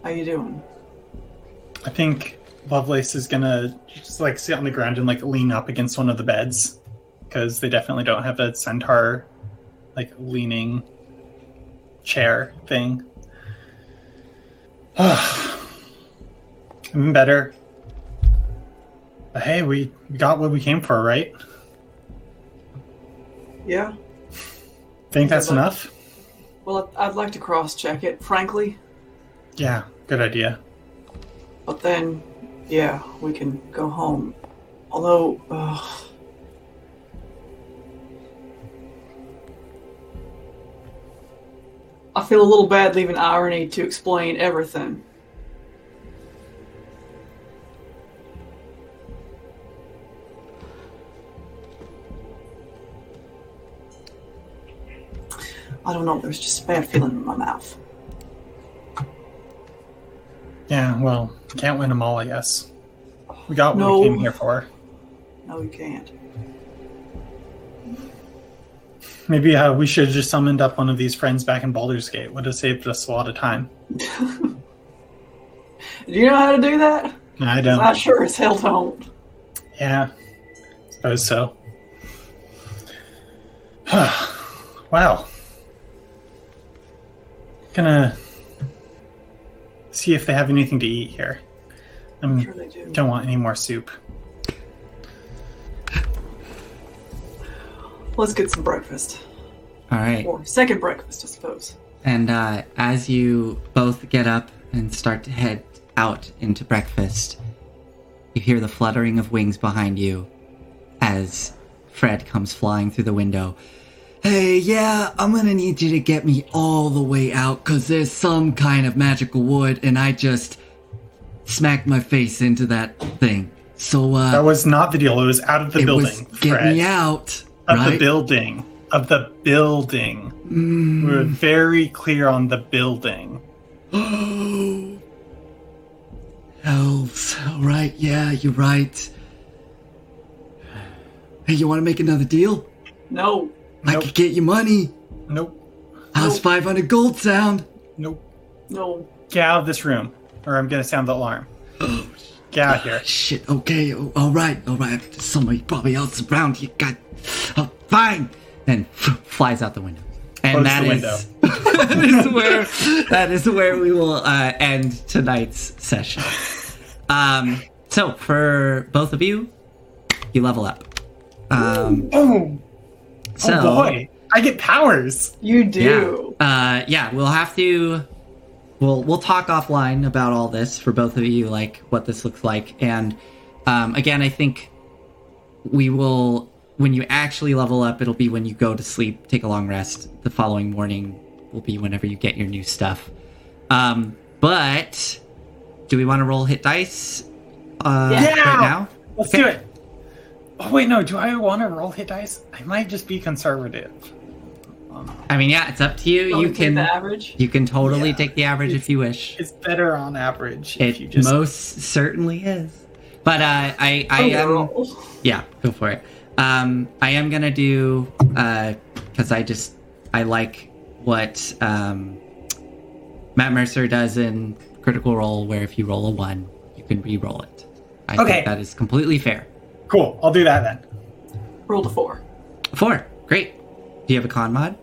How you doing? I think Lovelace is gonna just like sit on the ground and like lean up against one of the beds because they definitely don't have a centaur like leaning chair thing. *sighs* I'm better. But hey, we got what we came for, right? Yeah. Think that's but- enough? Well, I'd like to cross-check it, frankly. Yeah, good idea. But then, yeah, we can go home. Although, ugh. I feel a little bad leaving irony to explain everything. I don't know, there's just a bad feeling in my mouth. Yeah, well, can't win them all, I guess. We got what No. we came here for. No, you can't. Maybe uh, we should have just summoned up one of these friends back in Baldur's Gate. Would have saved us a lot of time. *laughs* Do you know how to do that? I I'm don't. not sure as hell don't. Yeah, suppose so. *sighs* wow. Gonna see if they have anything to eat here. I I'm sure do. don't want any more soup. Let's get some breakfast. All right. Or second breakfast, I suppose. And uh, as you both get up and start to head out into breakfast, you hear the fluttering of wings behind you as Fred comes flying through the window. Hey, yeah, I'm gonna need you to get me all the way out because there's some kind of magical wood and I just smacked my face into that thing. So, uh, That was not the deal. It was out of the it building. was get Fred. me out, of right? the building. Of the building. Mm. We're very clear on the building. *gasps* Oh. Elves. All right, yeah, you're right. Hey, you want to make another deal? No. I Nope. could get you money. Nope. How's Nope. 500 gold sound? Nope. No. Get out of this room, or I'm gonna sound the alarm. Oh, *gasps* Get out here. Shit, okay, oh, all right, all right. There's somebody probably else around you. God, oh, fine. and flies out the window. And Close that the is *laughs* that is where that is where we will uh, end tonight's session. Um, so for both of you, you level up. Um, Oh, so oh boy. I get powers. You do. Yeah. Uh, yeah, we'll have to. We'll we'll talk offline about all this for both of you, like what this looks like, and um, again, I think we will. When you actually level up, it'll be when you go to sleep, take a long rest. The following morning will be whenever you get your new stuff. Um, but do we want to roll hit dice? Uh, Yeah. Right now. Let's Okay. do it. Oh wait, no. Do I want to roll hit dice? I might just be conservative. I mean, yeah, it's up to you. Don't You can the average. you can totally Yeah. take the average if you wish. It's better on average if It you just. most certainly is. But uh, I I am Overall. yeah, go for it. Um, I am gonna do because I just I like what um, Matt Mercer does in Critical Role, where if you roll a one, you can re-roll it. I Okay. think that is completely fair. Cool. I'll do that then. Rolled a four. Four, great. Do you have a con mod?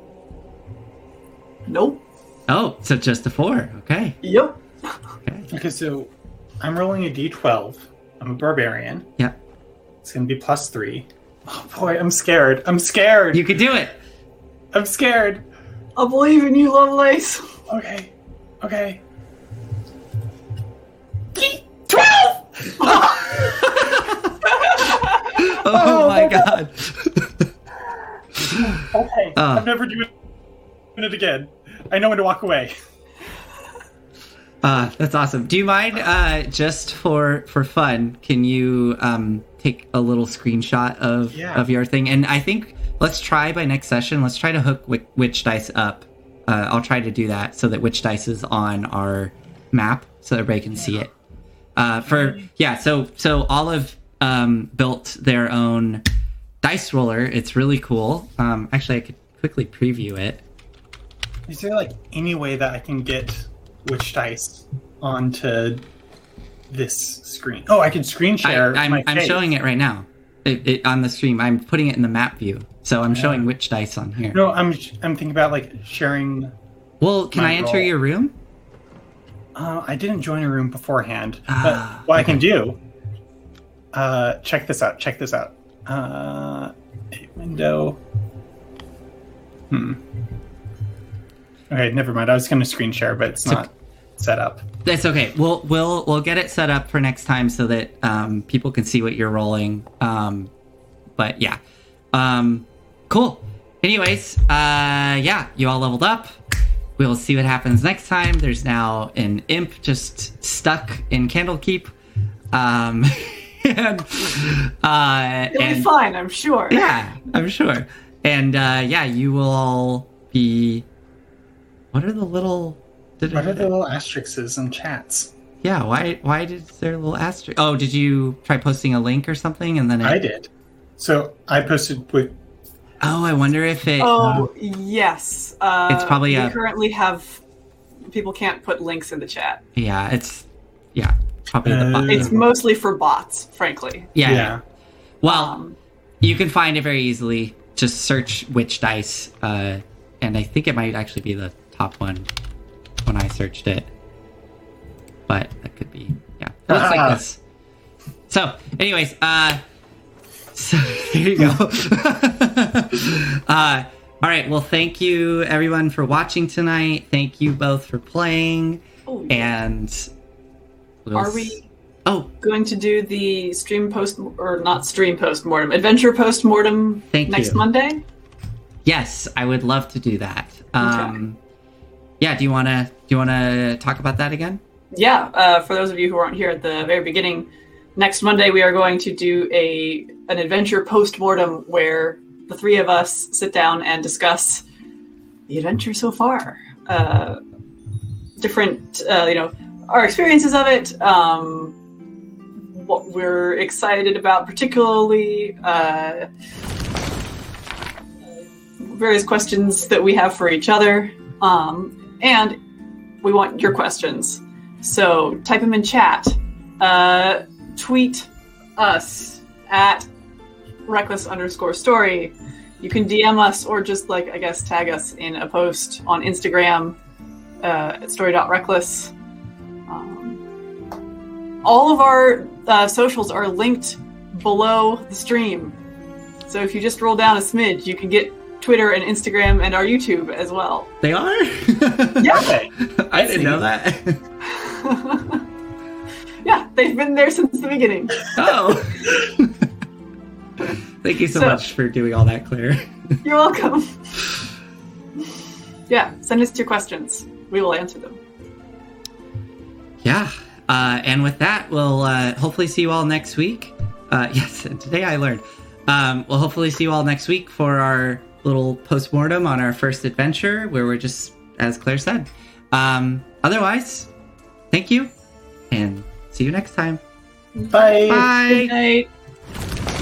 Nope. Oh, so just a four. Okay. Yep. Okay. Okay, so I'm rolling a d12. I'm a barbarian. Yeah, It's gonna be plus three. Oh boy, I'm scared. I'm scared. you could do it. I'm scared. I believe in you, Lovelace. Okay. Okay. D12! *laughs* Oh, Oh my my god. *laughs* Okay. Uh. I'm never doing it again. I know when to walk away. Uh, that's awesome. Do you mind, uh, just for for fun, can you um, take a little screenshot of Yeah. of your thing? And I think let's try by next session. Let's try to hook Wi- Witch Dice up. Uh, I'll try to do that so that Witch Dice is on our map so everybody can see it. Uh, for yeah, so so Olive um, built their own dice roller. It's really cool. Um, actually, I could quickly preview it. Is there like any way that I can get Witch Dice onto this screen? Oh, I can screen share. I'm, my I'm showing it right now it, it, on the stream. I'm putting it in the map view, so I'm showing Witch Dice on here. No, I'm I'm thinking about like sharing. well, can I enter roll. your room? Uh, I didn't join a room beforehand, Ah, but what I can do. Uh, check this out. Check this out. Uh, window. Hmm. Okay, never mind. I was going to screen share, but it's So- not set up. That's okay. We'll we'll we'll get it set up for next time so that um, people can see what you're rolling. Um, but yeah, um, cool. Anyways, uh, yeah, you all leveled up. We'll see what happens next time. There's now an imp just stuck in Candlekeep. Um, *laughs* and uh, It'll and be fine, I'm sure. yeah, I'm sure. And uh, yeah, you will all be. What are the little? What are the little asterisks and chats? Yeah, why why did there little asterisk? Oh, did you try posting a link or something and then it, I did. So I posted with Oh, I wonder if it Oh yes, uh, It's probably we a- currently have people can't put links in the chat. Yeah, it's yeah, probably the Uh, button. It's mostly for bots, frankly. yeah. yeah. Well, Um, you can find it very easily. Just search Witch Dice, uh, and I think it might actually be the top one when I searched it. But that could be yeah. It looks Ah. like this. So, anyways, uh, so *laughs* here you go. *laughs* uh, all right. Well, thank you everyone for watching tonight. Thank you both for playing, oh, yeah. and we'll are s- we Oh, going to do the stream post or not stream post mortem adventure post mortem Thank next you. Monday? Yes, I would love to do that. Um, yeah, do you want to do you want to talk about that again? Yeah. Uh, for those of you who aren't here at the very beginning, next Monday we are going to do a an adventure post mortem where the three of us sit down and discuss the adventure so far. Uh, different, uh, you know, our experiences of it. Um, what we're excited about, particularly. Uh, various questions that we have for each other. Um, and we want your questions. So type them in chat. Uh, tweet us at reckless underscore story. You can DM us or just like I guess tag us in a post on Instagram uh, story.reckless. Um, all of our uh, socials are linked below the stream. So if you just roll down a smidge, you can get Twitter and Instagram and our YouTube as well. They are. *laughs* Yeah. Okay. I didn't know that. *laughs* yeah, they've been there since the beginning. oh. *laughs* Thank you so, So- much for doing all that, Claire. You're welcome. yeah, send us your questions. We will answer them. Yeah. Uh, and with that, we'll uh, hopefully see you all next week. Uh, yes, and today I learned. Um, we'll hopefully see you all next week for our little postmortem on our first adventure, where we're just, as Claire said. Um, otherwise, thank you, and see you next time. Bye. Bye.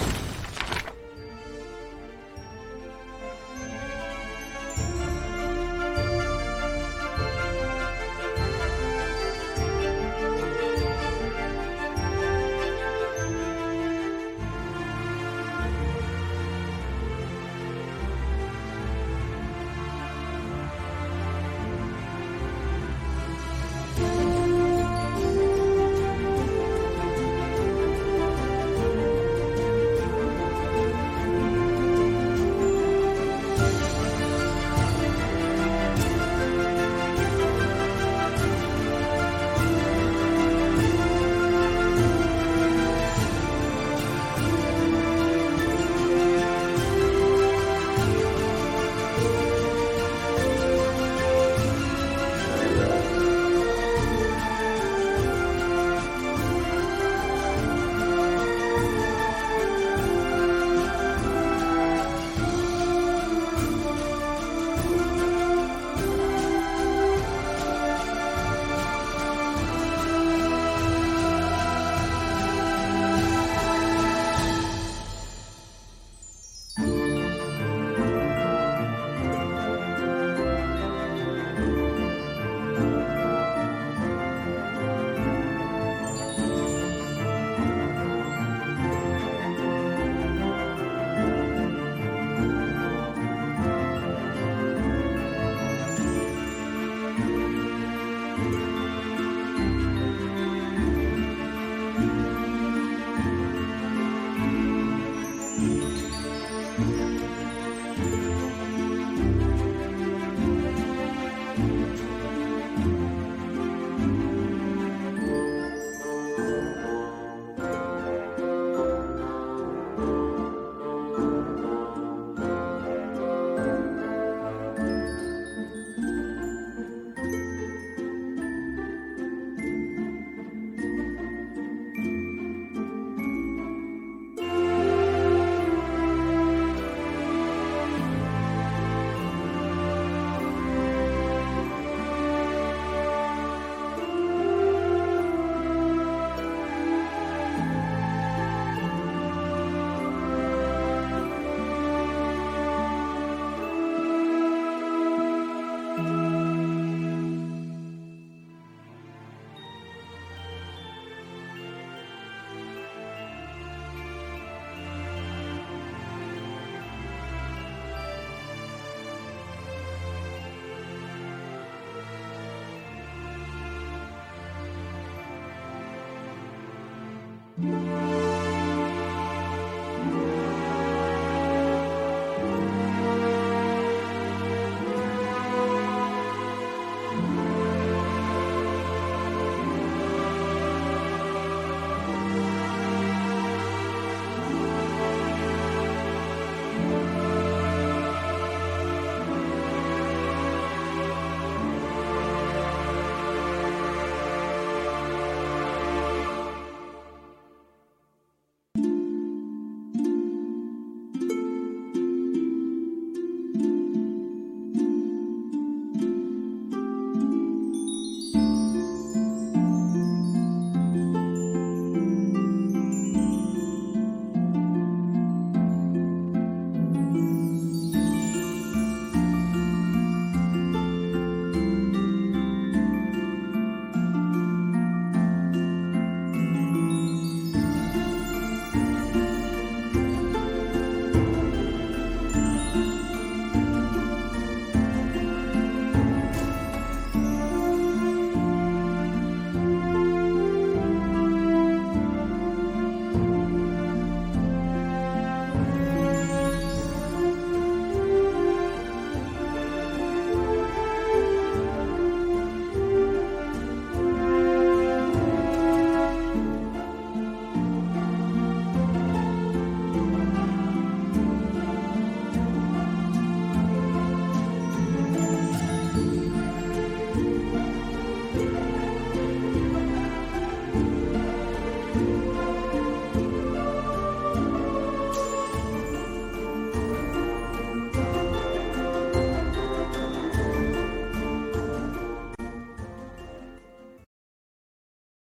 Night. Bye.